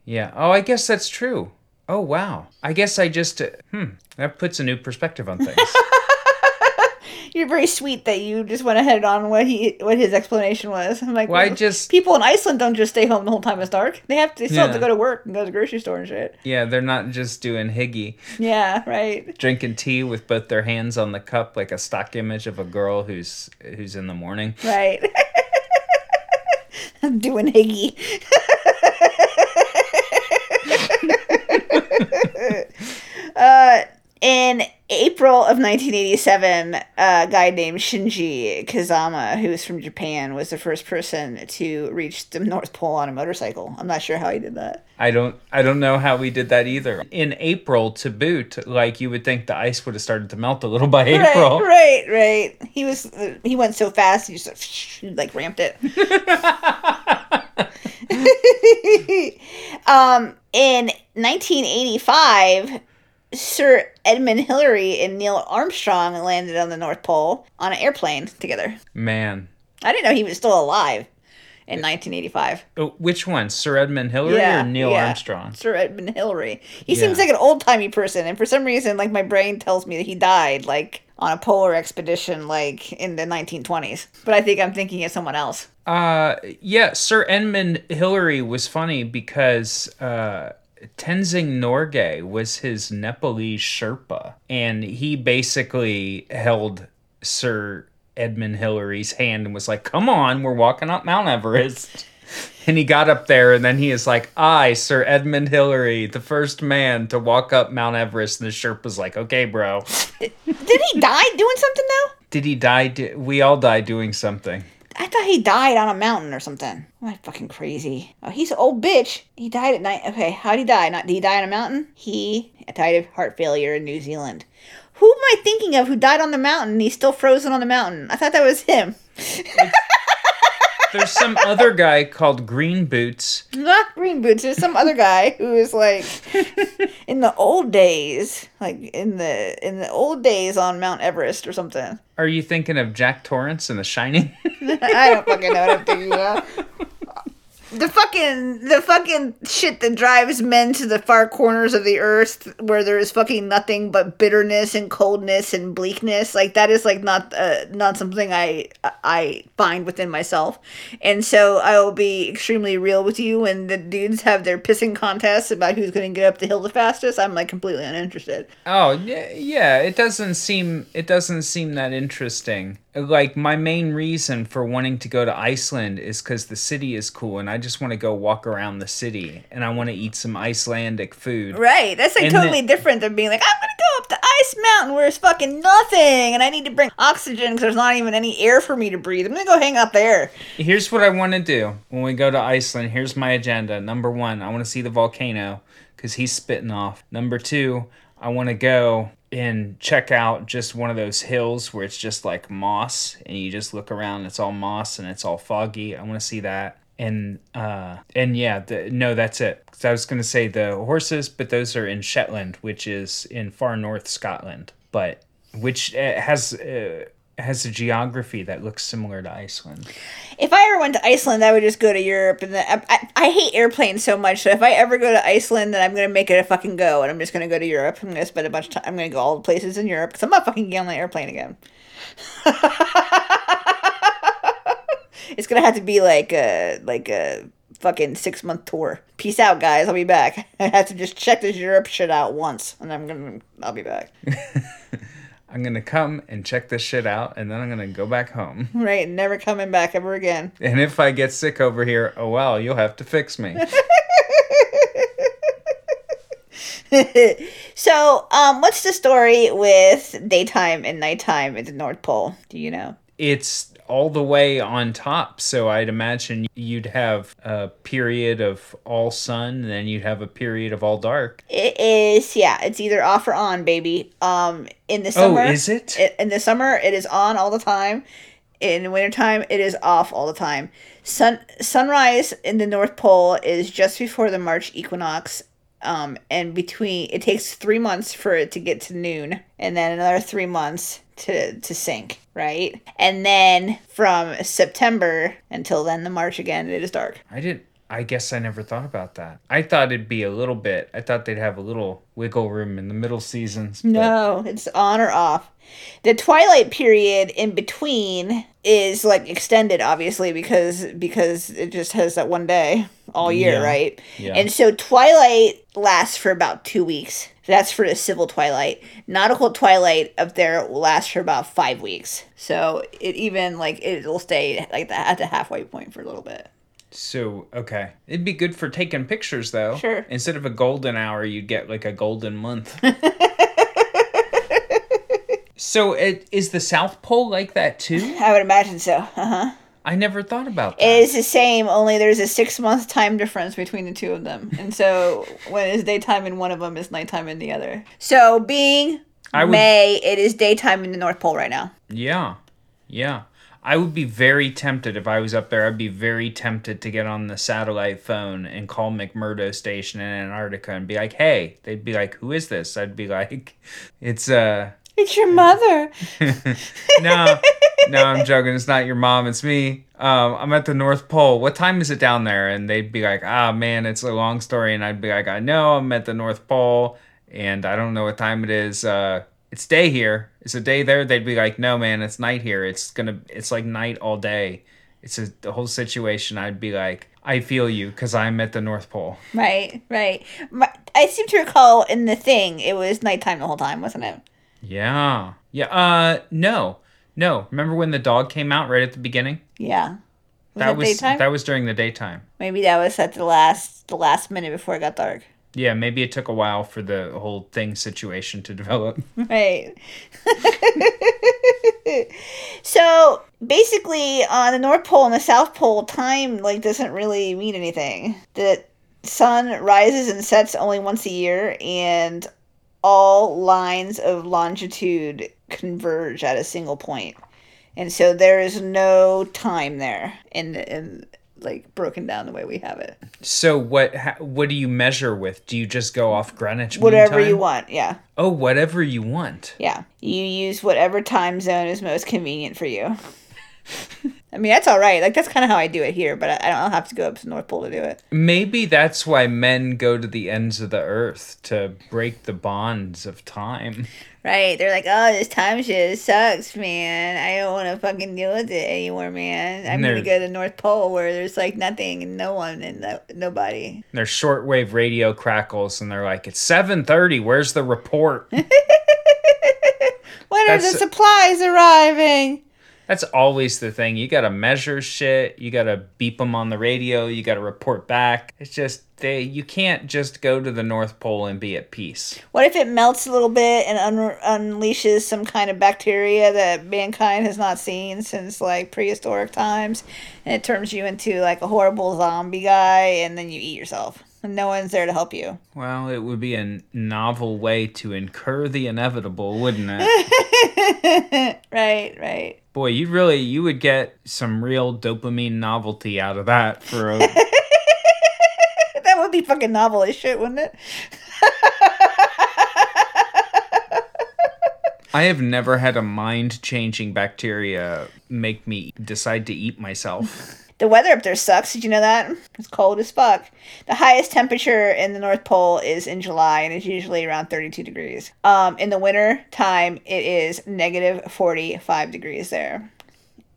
Yeah. Oh, I guess that's true. Oh, wow. I guess I just, uh, hmm, that puts a new perspective on things. *laughs* You're very sweet that you just went ahead on what he what his explanation was. I'm like, Well, I just- people in Iceland don't just stay home the whole time it's dark. They have to they still have to go to work and go to the grocery store and shit. yeah, they're not just doing hygge, Yeah, right. drinking tea with both their hands on the cup like a stock image of a girl who's who's in the morning. Right. I'm *laughs* doing hygge. *laughs* *laughs* uh, in April of 1987, a guy named Shinji Kazama, who was from Japan, was the first person to reach the North Pole on a motorcycle. I'm not sure how he did that. I don't I don't know how we did that either. In April to boot, like you would think the ice would have started to melt a little by *laughs* April. Right, right, right. He was he went so fast, he just like ramped it. *laughs* *laughs* um, in 1985, Sir Edmund Hillary and Neil Armstrong landed on the North Pole on an airplane together. Man. I didn't know he was still alive in 1985. Oh, which one? Sir Edmund Hillary or Neil yeah. Armstrong? Sir Edmund Hillary. He seems like an old timey person, and for some reason, like my brain tells me that he died like on a polar expedition, like in the 1920s. But I think I'm thinking of someone else. Uh, yeah, Sir Edmund Hillary was funny because uh, Tenzing Norgay was his Nepalese Sherpa, and he basically held Sir Edmund Hillary's hand and was like, "Come on, we're walking up Mount Everest." And he got up there, and then he is like, "I, Sir Edmund Hillary, the first man to walk up Mount Everest." And the Sherpa's like, "Okay, bro." Did he die doing something though? Did he die? Di- we all die doing something. I thought he died on a mountain or something. Am I fucking crazy? Oh, he's an old bitch. He died at night. Okay, how'd he die? Not did he die on a mountain? He died of heart failure in New Zealand. Who am I thinking of who died on the mountain? He's still frozen on the mountain. I thought that was him. There's some other guy called Green Boots. Not Green Boots. There's some other guy who is like in the old days, like in the in the old days on Mount Everest or something. Are you thinking of Jack Torrance in The Shining? *laughs* I don't fucking know what I'm thinking of. *laughs* The fucking the fucking shit that drives men to the far corners of the earth where there is fucking nothing but bitterness and coldness and bleakness like that is like not uh, not something I I find within myself and so I will be extremely real with you when the dudes have their pissing contests about who's going to get up the hill the fastest I'm like completely uninterested oh, yeah, yeah, it doesn't seem it doesn't seem that interesting. Like my main reason for wanting to go to Iceland is cuz the city is cool and I just want to go walk around the city and I want to eat some Icelandic food. Right. That's like And totally then- different than being like, I'm gonna go up to Ice Mountain where it's fucking nothing, and I need to bring oxygen because there's not even any air for me to breathe. I'm gonna go hang out there. Here's what I want to do when we go to Iceland. Here's my agenda. Number 1, I want to see the volcano cuz he's spitting off. Number 2, I want to go and check out just one of those hills where it's just like moss and you just look around it's all moss and it's all foggy. I want to see that. And uh and yeah, the, no that's it. I was going to say the horses, but those are in Shetland, which is in far north Scotland, but which uh, has uh, has a geography that looks similar to Iceland. If I ever went to Iceland, I would just go to Europe. And then, I, I, I hate airplanes so much. So if I ever go to Iceland, then I'm gonna make it a fucking go, and I'm just gonna go to Europe. I'm gonna spend a bunch of time. I'm gonna go all the places in Europe because I'm not fucking getting on the airplane again. *laughs* it's gonna have to be like a like a fucking six month tour. Peace out, guys. I'll be back. *laughs* I have to just check this Europe shit out once, and I'm gonna I'll be back. *laughs* I'm gonna come and check this shit out, and then I'm gonna go back home. right, never coming back ever again. And if I get sick over here, oh well, you'll have to fix me. *laughs* so, um, what's the story with daytime and nighttime at the North Pole? Do you know? it's all the way on top. So I'd imagine you'd have a period of all sun, and then you'd have a period of all dark. It is, yeah. It's either off or on, baby. Um, in the summer, oh, is it? it? In the summer, it is on all the time. In the wintertime, it is off all the time. Sun sunrise in the North Pole is just before the March equinox, um, and between it takes three months for it to get to noon, and then another three months to to sink, right? And then from September until then, the March again, it is dark. I didn't. I guess I never thought about that. I thought it'd be a little bit. I thought they'd have a little wiggle room in the middle seasons. But... No, it's on or off. The twilight period in between is like extended, obviously, because because it just has that one day all year, yeah. right? Yeah. And so twilight lasts for about two weeks. That's for the civil twilight. Nautical twilight up there will last for about five weeks. So it even like it'll stay like the, at the halfway point for a little bit. So okay, it'd be good for taking pictures though. Sure. Instead of a golden hour, you'd get like a golden month. *laughs* so it is the South Pole like that too? I would imagine so. Uh huh. I never thought about that. It is the same, only there's a six month time difference between the two of them. And so when it's daytime in one of them, it's nighttime in the other. So being would, May, it is daytime in the North Pole right now. Yeah. Yeah. I would be very tempted if I was up there. I'd be very tempted to get on the satellite phone and call McMurdo Station in Antarctica and be like, "Hey." They'd be like, "Who is this?" I'd be like, *laughs* "It's uh *laughs* it's your mother. *laughs* no, no, I'm joking. It's not your mom. It's me. Um, I'm at the North Pole. What time is it down there? And they'd be like, ah, man, it's a long story. And I'd be like, I know I'm at the North Pole and I don't know what time it is. Uh, it's day here. It's a day there. They'd be like, no, man, it's night here. It's gonna, it's like night all day. It's a, the whole situation. I'd be like, I feel you because I'm at the North Pole. Right, right. I seem to recall in the thing, it was nighttime the whole time, wasn't it? Yeah. Yeah. Uh, no, no. Remember when the dog came out right at the beginning? Yeah. Was that was daytime? that was during the daytime. Maybe that was at the last the last minute before it got dark. Yeah, maybe it took a while for the whole thing situation to develop. *laughs* Right. *laughs* so basically, on the North Pole and the South Pole, time like doesn't really mean anything. The sun rises and sets only once a year, and all lines of longitude converge at a single point. And so there is no time there in in like broken down the way we have it. So what what do you measure with? Do you just go off Greenwich Whatever you want, yeah. Oh, whatever you want. Yeah. You use whatever time zone is most convenient for you. *laughs* I mean, that's all right. Like that's kind of how I do it here, but I, don't have to go up to the North Pole to do it. Maybe that's why men go to the ends of the earth to break the bonds of time. Right? They're like, "Oh, this time shit sucks, man. I don't want to fucking deal with it anymore, man. I'm gonna go to the North Pole where there's like nothing and no one and no, nobody." Their shortwave radio crackles, and they're like, "It's seven thirty. Where's the report?" *laughs* when are the supplies arriving? That's always the thing. You got to measure shit. You got to beep them on the radio. You got to report back. It's just they you can't just go to the North Pole and be at peace. What if it melts a little bit and un- unleashes some kind of bacteria that mankind has not seen since like prehistoric times and it turns you into like a horrible zombie guy and then you eat yourself? And no one's there to help you. Well, it would be a novel way to incur the inevitable, wouldn't it? *laughs* right, right. Boy, you really you would get some real dopamine novelty out of that for a *laughs* be fucking novel as shit, wouldn't it? *laughs* I have never had a mind changing bacteria make me decide to eat myself. *laughs* The weather up there sucks. Did you know that? It's cold as fuck. The highest temperature in the North Pole is in July and it's usually around 32 degrees. Um, in the winter time, it is negative 45 degrees there.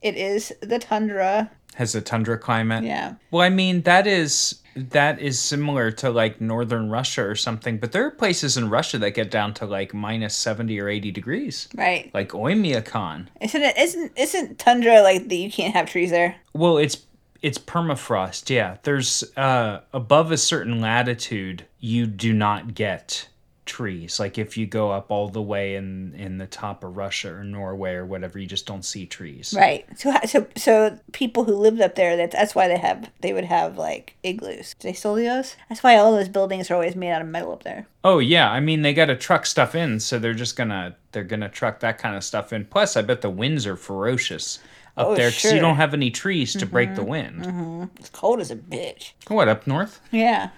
It is the tundra. Has a tundra climate. Yeah. Well, I mean, that is that is similar to like northern Russia or something, but there are places in Russia that get down to like minus 70 or 80 degrees. Right. Like Oymyakon. Isn't it isn't isn't tundra like that you can't have trees there? Well, it's it's permafrost. Yeah, there's uh, above a certain latitude, you do not get trees. Like if you go up all the way in in the top of Russia or Norway or whatever, you just don't see trees. Right. So so so people who lived up there that's that's why they have they would have like igloos. They those? That's why all those buildings are always made out of metal up there. Oh yeah, I mean they got to truck stuff in, so they're just gonna they're gonna truck that kind of stuff in. Plus, I bet the winds are ferocious up Oh, there because you don't have any trees to break the mm-hmm. wind. Mm-hmm. It's cold as a bitch. What up north? Yeah.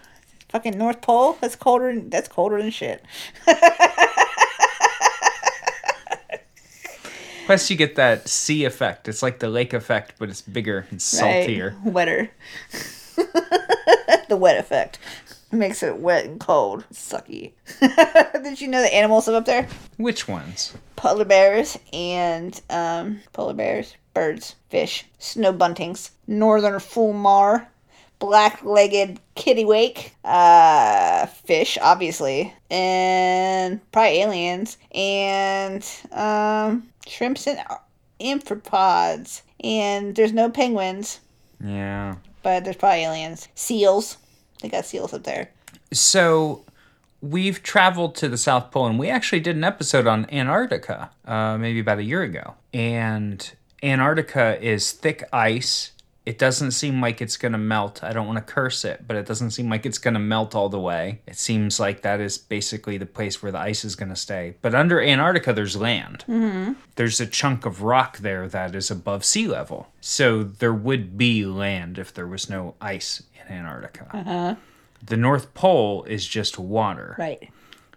Fucking North Pole. That's colder. than- That's colder than shit. Plus, you get that sea effect. It's like the lake effect, but it's bigger and saltier. Right? Wetter. *laughs* the wet effect makes it wet and cold. Sucky. *laughs* Did you know the animals live up there? Which ones? Polar bears and um, polar bears, birds, fish, snow buntings, northern fulmar, black-legged kittiwake, uh, fish, obviously, and probably aliens, and um, shrimps and amphipods. And there's no penguins, Yeah. but there's probably aliens. Seals. They got seals up there. So we've traveled to the South Pole, and we actually did an episode on Antarctica, uh, maybe about a year ago. And Antarctica is thick ice. It doesn't seem like it's going to melt. I don't want to curse it, but it doesn't seem like it's going to melt all the way. It seems like that is basically the place where the ice is going to stay. But under Antarctica, there's land. Mm-hmm. There's a chunk of rock there that is above sea level. So there would be land if there was no ice in Antarctica. Uh-huh. The North Pole is just water. Right.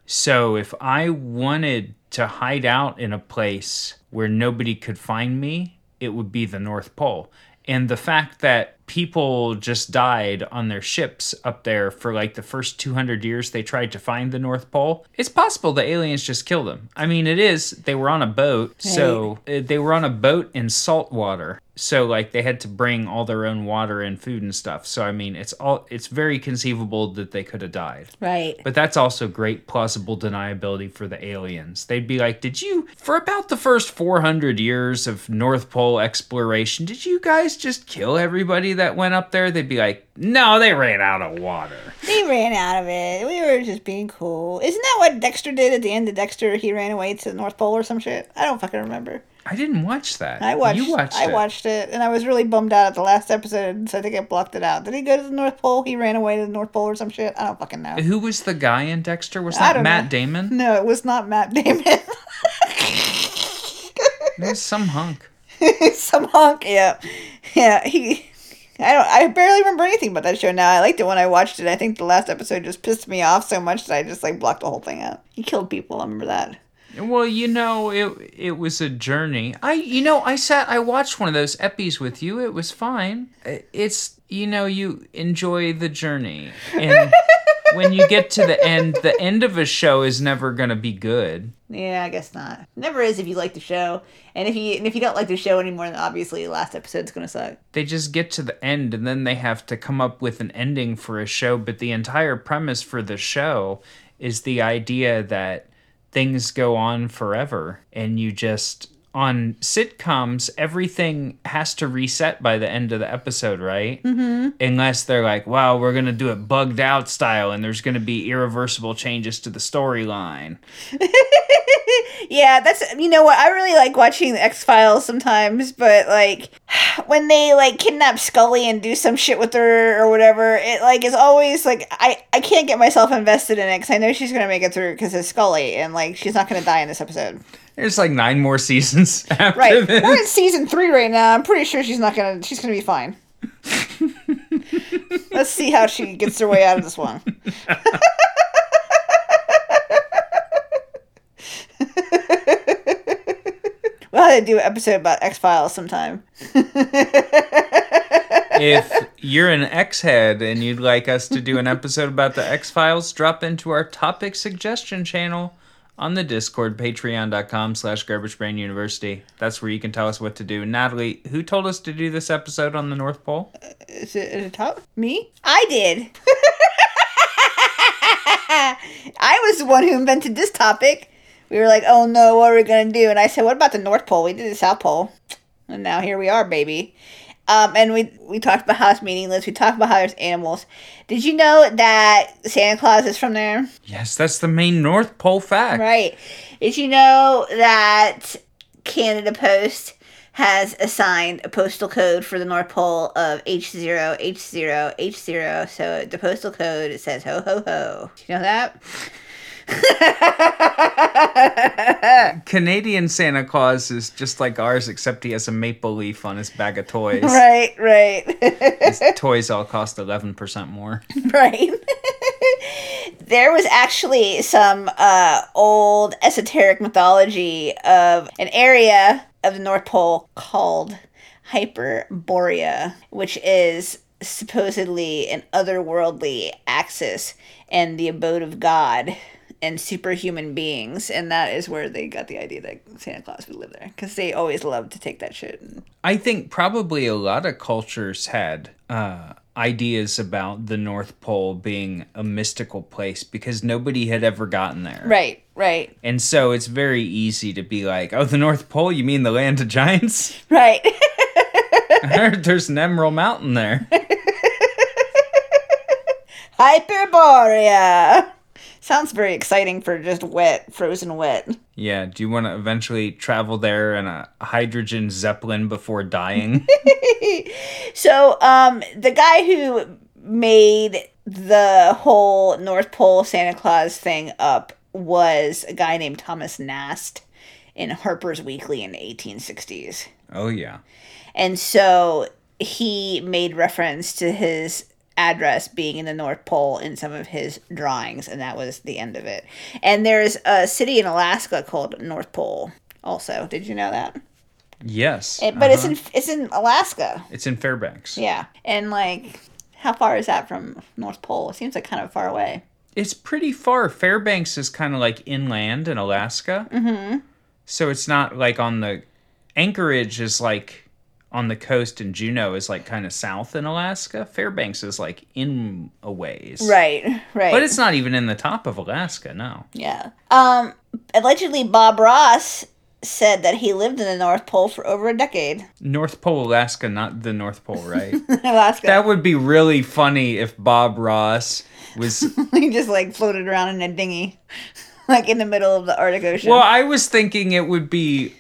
So if I wanted to hide out in a place where nobody could find me, it would be the North Pole. And the fact that people just died on their ships up there for like the first 200 years they tried to find the North Pole, it's possible the aliens just killed them. I mean, it is. They were on a boat. So uh, they were on a boat in salt water. So like they had to bring all their own water and food and stuff. So I mean, it's all it's very conceivable that they could have died. Right. But that's also great plausible deniability for the aliens. They'd be like, Did you, for about the first 400 years of North Pole exploration, did you guys just kill everybody that went up there? They'd be like, No, they ran out of water. They ran out of it. We were just being cool. Isn't that what Dexter did at the end of Dexter? He ran away to the North Pole or some shit. I don't fucking remember. I didn't watch that. I watched. You watched I it. watched it, and I was really bummed out at the last episode, so I think I blocked it out. Did he go to the North Pole? He ran away to the North Pole or some shit. I don't fucking know. Who was the guy in Dexter? Was that Matt know. Damon? No, it was not Matt Damon. It was some hunk. *laughs* some hunk. Yeah, yeah. He. I don't. I barely remember anything about that show now. I liked it when I watched it. I think the last episode just pissed me off so much that I just like blocked the whole thing out. He killed people. I remember that. Well, you know, it it was a journey. I you know, I sat I watched one of those epis with you. It was fine. It's you know, you enjoy the journey. And *laughs* when you get to the end, the end of a show is never going to be good. Yeah, I guess not. Never is if you like the show, and if you and if you don't like the show anymore, then obviously the last episode's gonna suck. They just get to the end and then they have to come up with an ending for a show, but the entire premise for the show is the idea that things go on forever and you just on sitcoms everything has to reset by the end of the episode right mm-hmm. unless they're like wow we're gonna do it bugged out style and there's gonna be irreversible changes to the storyline *laughs* Yeah, that's you know what I really like watching the X Files sometimes, but like *sighs* when they like kidnap Scully and do some shit with her or whatever, it like is always like I I can't get myself invested in it because I know she's gonna make it through because it's Scully and like she's not gonna die in this episode. There's like nine more seasons *laughs* after Right, this. we're in season three right now. I'm pretty sure she's not gonna she's gonna be fine. *laughs* Let's see how she gets her way out of this one. *laughs* We'll have to do an episode about X Files sometime. if you're an X head and you'd like us to do an episode about the X Files, drop into our topic suggestion channel on the Discord, patreon.com slash garbage brain university. That's where you can tell us what to do. Natalie, who told us to do this episode on the North Pole? Uh, is it at the top? Me? I did. *laughs* I was the one who invented this topic. We were like, oh no, what are we going to do? And I said, what about the North Pole? We did the South Pole. And now here we are, baby. Um, and we we talked about how it's meaningless. We talked about how there's animals. Did you know that Santa Claus is from there? Yes, that's the main North Pole fact. Right. Did you know that Canada Post has assigned a postal code for the North Pole of H0, H0, H0. So the postal code it says ho ho ho. Do you know that? *laughs* Canadian Santa Claus is just like ours, except he has a maple leaf on his bag of toys. right, right. His toys all cost 11% more. *laughs* right. there was actually some uh, old esoteric mythology of an area of the North Pole called Hyperborea, which is supposedly an otherworldly axis and the abode of God and superhuman beings, and that is where they got the idea that Santa Claus would live there because they always loved to take that shit. And... I think probably a lot of cultures had uh, ideas about the North Pole being a mystical place because nobody had ever gotten there. Right, right. And so it's very easy to be like, oh, the North Pole? You mean the land of giants? Right. *laughs* I heard there's an Emerald Mountain there. *laughs* Hyperborea. Sounds very exciting for just wet, frozen wet. Yeah, do you want to eventually travel there in a hydrogen zeppelin before dying? *laughs* so, um, the guy who made the whole North Pole Santa Claus thing up was a guy named Thomas Nast in Harper's Weekly in the 1860s. Oh, yeah. And so he made reference to his address being in the North Pole in some of his drawings, and that was the end of it. And there's a city in Alaska called North Pole. Also, did you know that? Yes. It, but uh-huh. it's in it's in Alaska. It's in Fairbanks. Yeah, and like, how far is that from North Pole? It seems like kind of far away. It's pretty far. Fairbanks is kind of like inland in Alaska. Mm-hmm. So it's not like on the Anchorage is like on the coast and Juneau is like kind of south in Alaska. Fairbanks is like in a ways. Right, right. But it's not even in the top of Alaska, no. Yeah. Um allegedly Bob Ross said that he lived in the North Pole for over a decade. North Pole, Alaska, not the North Pole, right? *laughs* Alaska. That would be really funny if Bob Ross was *laughs* he just like floated around in a dinghy *laughs* like in the middle of the Arctic Ocean. Well, I was thinking it would be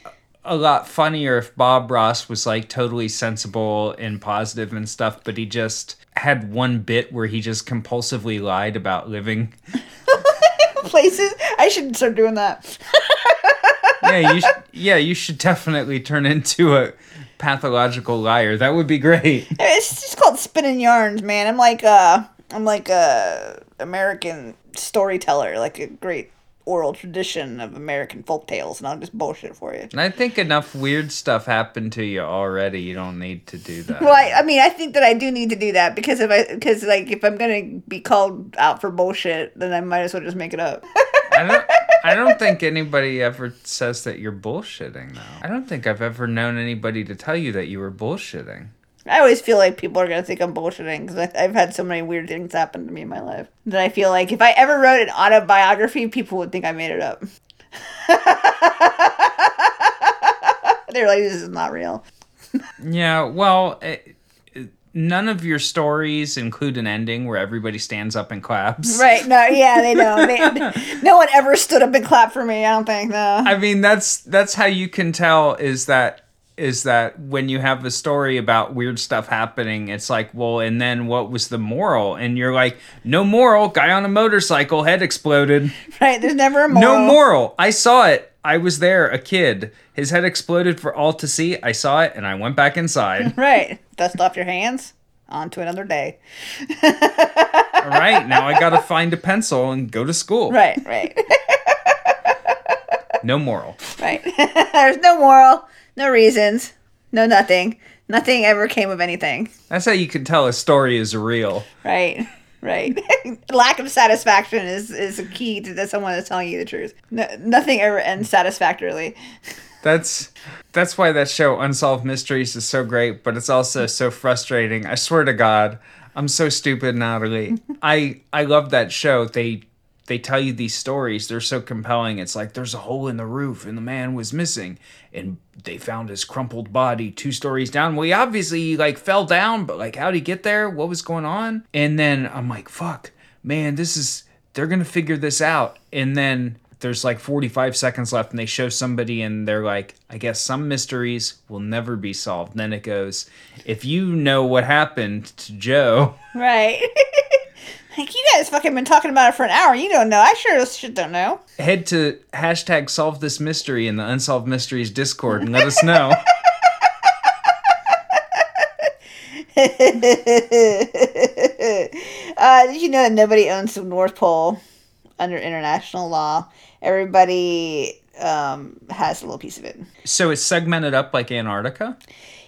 a lot funnier if Bob Ross was like totally sensible and positive and stuff, but he just had one bit where he just compulsively lied about living *laughs* places. I should start doing that. *laughs* yeah, you sh- yeah, you should definitely turn into a pathological liar. That would be great. *laughs* It's just called spinning yarns, man. I'm like uh I'm like a American storyteller, like a great oral tradition of American folk tales, and I'll just bullshit for you. And I think enough weird stuff happened to you already. You don't need to do *laughs* that. well, I, I mean, I think that I do need to do that because if I, because like if I'm gonna be called out for bullshit, then I might as well just make it up. I don't. *laughs* I don't think anybody ever says that you're bullshitting, though. I don't think I've ever known anybody to tell you that you were bullshitting. I always feel like people are gonna think I'm bullshitting because I've had so many weird things happen to me in my life that I feel like if I ever wrote an autobiography, people would think I made it up. *laughs* They're like, this is not real. yeah, well, it, none of your stories include an ending where everybody stands up and claps. Right? No, yeah, they don't. They, *laughs* no one ever stood up and clapped for me. I don't think. No. I mean, that's that's how you can tell is that is that when you have a story about weird stuff happening, it's like, well, and then what was the moral? And you're like, no moral. Guy on a motorcycle, head exploded. *laughs* Right. There's never a moral. No moral. I saw it. I was there, a kid. His head exploded for all to see. I saw it, and I went back inside. *laughs* right. Dust off your hands. On to another day. *laughs* all right. Now I got to find a pencil and go to school. Right. Right. no moral. Right. There's no moral. No reasons. No nothing. Nothing ever came of anything. That's how you can tell a story is real. Right. Right. *laughs* Lack of satisfaction is, is a key to someone is telling you the truth. No, nothing ever ends satisfactorily. *laughs* That's that's why that show Unsolved Mysteries is so great, but it's also so frustrating. I swear to God, I'm so stupid, Natalie. *laughs* I I love that show. They they tell you these stories, they're so compelling. It's like there's a hole in the roof and the man was missing and they found his crumpled body two stories down. Well, he obviously like fell down, but like how'd he get there? What was going on? And then I'm like, fuck, man, this is they're gonna figure this out. And then there's like 45 seconds left and they show somebody and they're like i guess some mysteries will never be solved and then it goes if you know what happened to joe Right. *laughs* like you guys fucking been talking about it for an hour. You don't know. I sure as shit don't know. head to hashtag solve this mystery in the unsolved mysteries discord and let us know *laughs* Uh, did you know that nobody owns the North Pole under international law? Everybody um, has a little piece of it. so it's segmented up like antarctica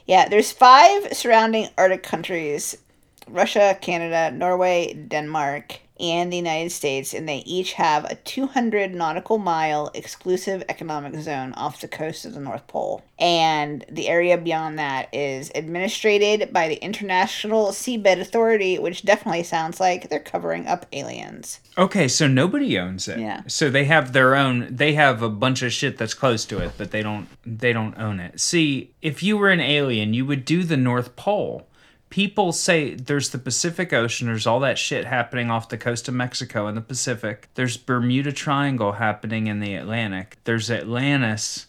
Yeah, there's five surrounding Arctic countries Russia, Canada, Norway, Denmark, and the United States, and they each have a 200 nautical mile exclusive economic zone off the coast of the North Pole. And the area beyond that is administrated by the International Seabed Authority, which definitely sounds like they're covering up aliens. okay so nobody owns it Yeah. so they have their own they have a bunch of shit that's close to it but they don't they don't own it see if you were an alien you would do the north pole people say there's the Pacific Ocean, there's all that shit happening off the coast of Mexico in the Pacific. There's Bermuda Triangle happening in the Atlantic. There's Atlantis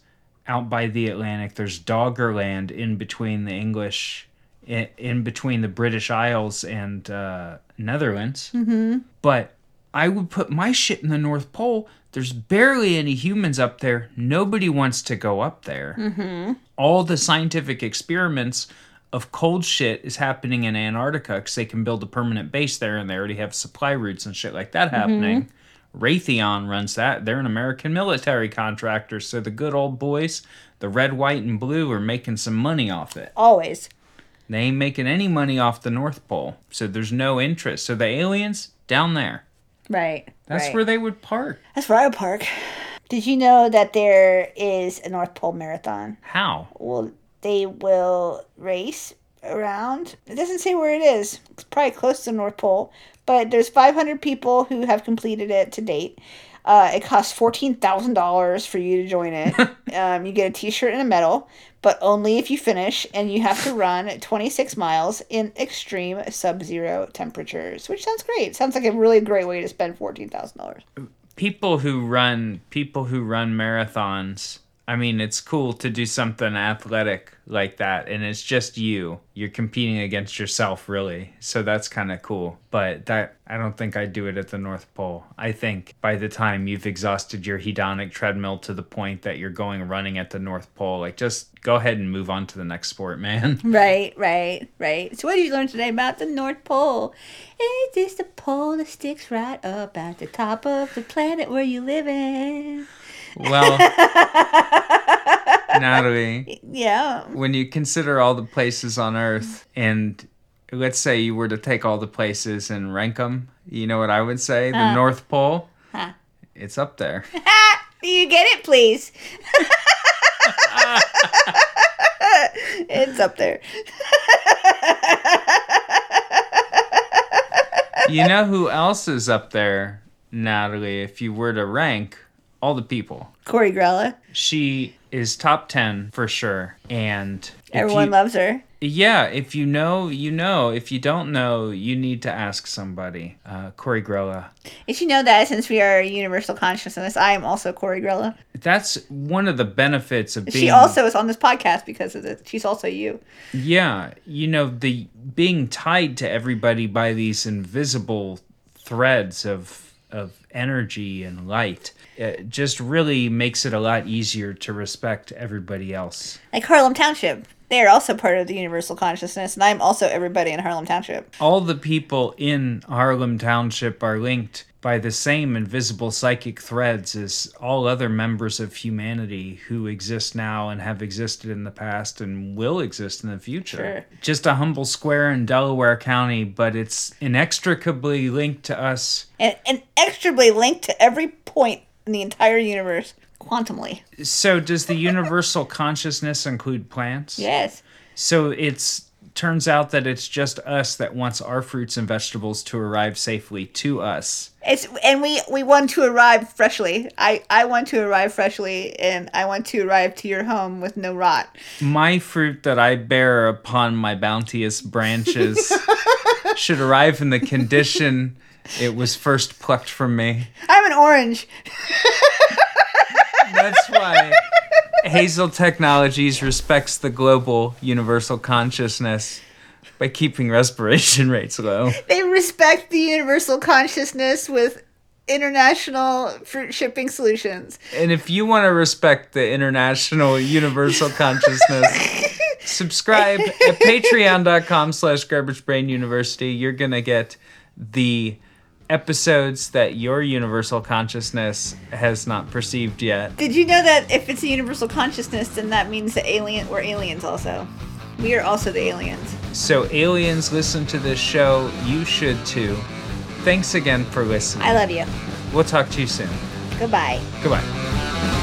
out by the Atlantic. There's Doggerland in between the English, in, in between the British Isles and uh, Netherlands. Mm-hmm. But I would put my shit in the North Pole. There's barely any humans up there. Nobody wants to go up there. Mm-hmm. All the scientific experiments of cold shit is happening in Antarctica because they can build a permanent base there and they already have supply routes and shit like that mm-hmm. happening. Raytheon runs that. They're an American military contractor, so the good old boys, the red, white, and blue, are making some money off it. Always. They ain't making any money off the North Pole, so there's no interest. So the aliens down there, Right. that's right. where they would park. That's where I would park. Did you know that there is a North Pole Marathon? How? Well, they will race around. It doesn't say where it is. It's probably close to the North Pole, but there's 500 people who have completed it to date. Uh, it costs fourteen thousand dollars for you to join it. *laughs* um, you get a T-shirt and a medal, but only if you finish, and you have to run 26 miles in extreme sub-zero temperatures, which sounds great. Sounds like a really great way to spend fourteen thousand dollars. People who run people who run marathons. I mean, it's cool to do something athletic like that, and it's just you. You're competing against yourself, really. So that's kind of cool. But that I don't think I'd do it at the North Pole. I think by the time you've exhausted your hedonic treadmill to the point that you're going running at the North Pole, like just go ahead and move on to the next sport, man. *laughs* Right, right, right. So what did you learn today about the North Pole? It is the pole that sticks right up at the top of the planet where you live in. Well, *laughs* Natalie, Yeah. when you consider all the places on Earth, and let's say you were to take all the places and rank them, you know what I would say? The Huh. North Pole, Huh. it's up there. Do *laughs* you get it, please? *laughs* it's up there. you know who else is up there, Natalie? If you were to rank all the people, Corey Grella. she is top 10 for sure. And Everyone you- loves her. Yeah, if you know, you know. If you don't know, you need to ask somebody. Uh, Corey Grella. Did you know that since we are universal consciousness, I am also Corey Grella? That's one of the benefits of being. She also is on this podcast because of it. She's also you. Yeah, you know the being tied to everybody by these invisible threads of of energy and light. It just really makes it a lot easier to respect everybody else. Like Harlem Township. They are also part of the universal consciousness, and I'm also everybody in Harlem Township. All the people in Harlem Township are linked by the same invisible psychic threads as all other members of humanity who exist now and have existed in the past and will exist in the future. Sure. Just a humble square in Delaware County, but it's inextricably linked to us. And, extrably linked to every point in the entire universe quantumly. So, does the universal consciousness include plants? Yes. So, it's turns out that it's just us that wants our fruits and vegetables to arrive safely to us. It's and we we want to arrive freshly. I I want to arrive freshly, and I want to arrive to your home with no rot. My fruit that I bear upon my bounteous branches *laughs* should arrive in the condition it was first plucked from me. I'm an orange. That's why Hazel Technologies respects the global universal consciousness by keeping respiration rates low. They respect the universal consciousness with international fruit shipping solutions. And if you want to respect the international universal *laughs* consciousness, subscribe at patreon.com slash garbage brain university. You're going to get the episodes that your universal consciousness has not perceived yet. Did you know that if it's a universal consciousness, then that means the alien we're aliens also. We are also the aliens. So aliens listen to this show, you should too. Thanks again for listening. I love you. We'll talk to you soon. Goodbye. Goodbye.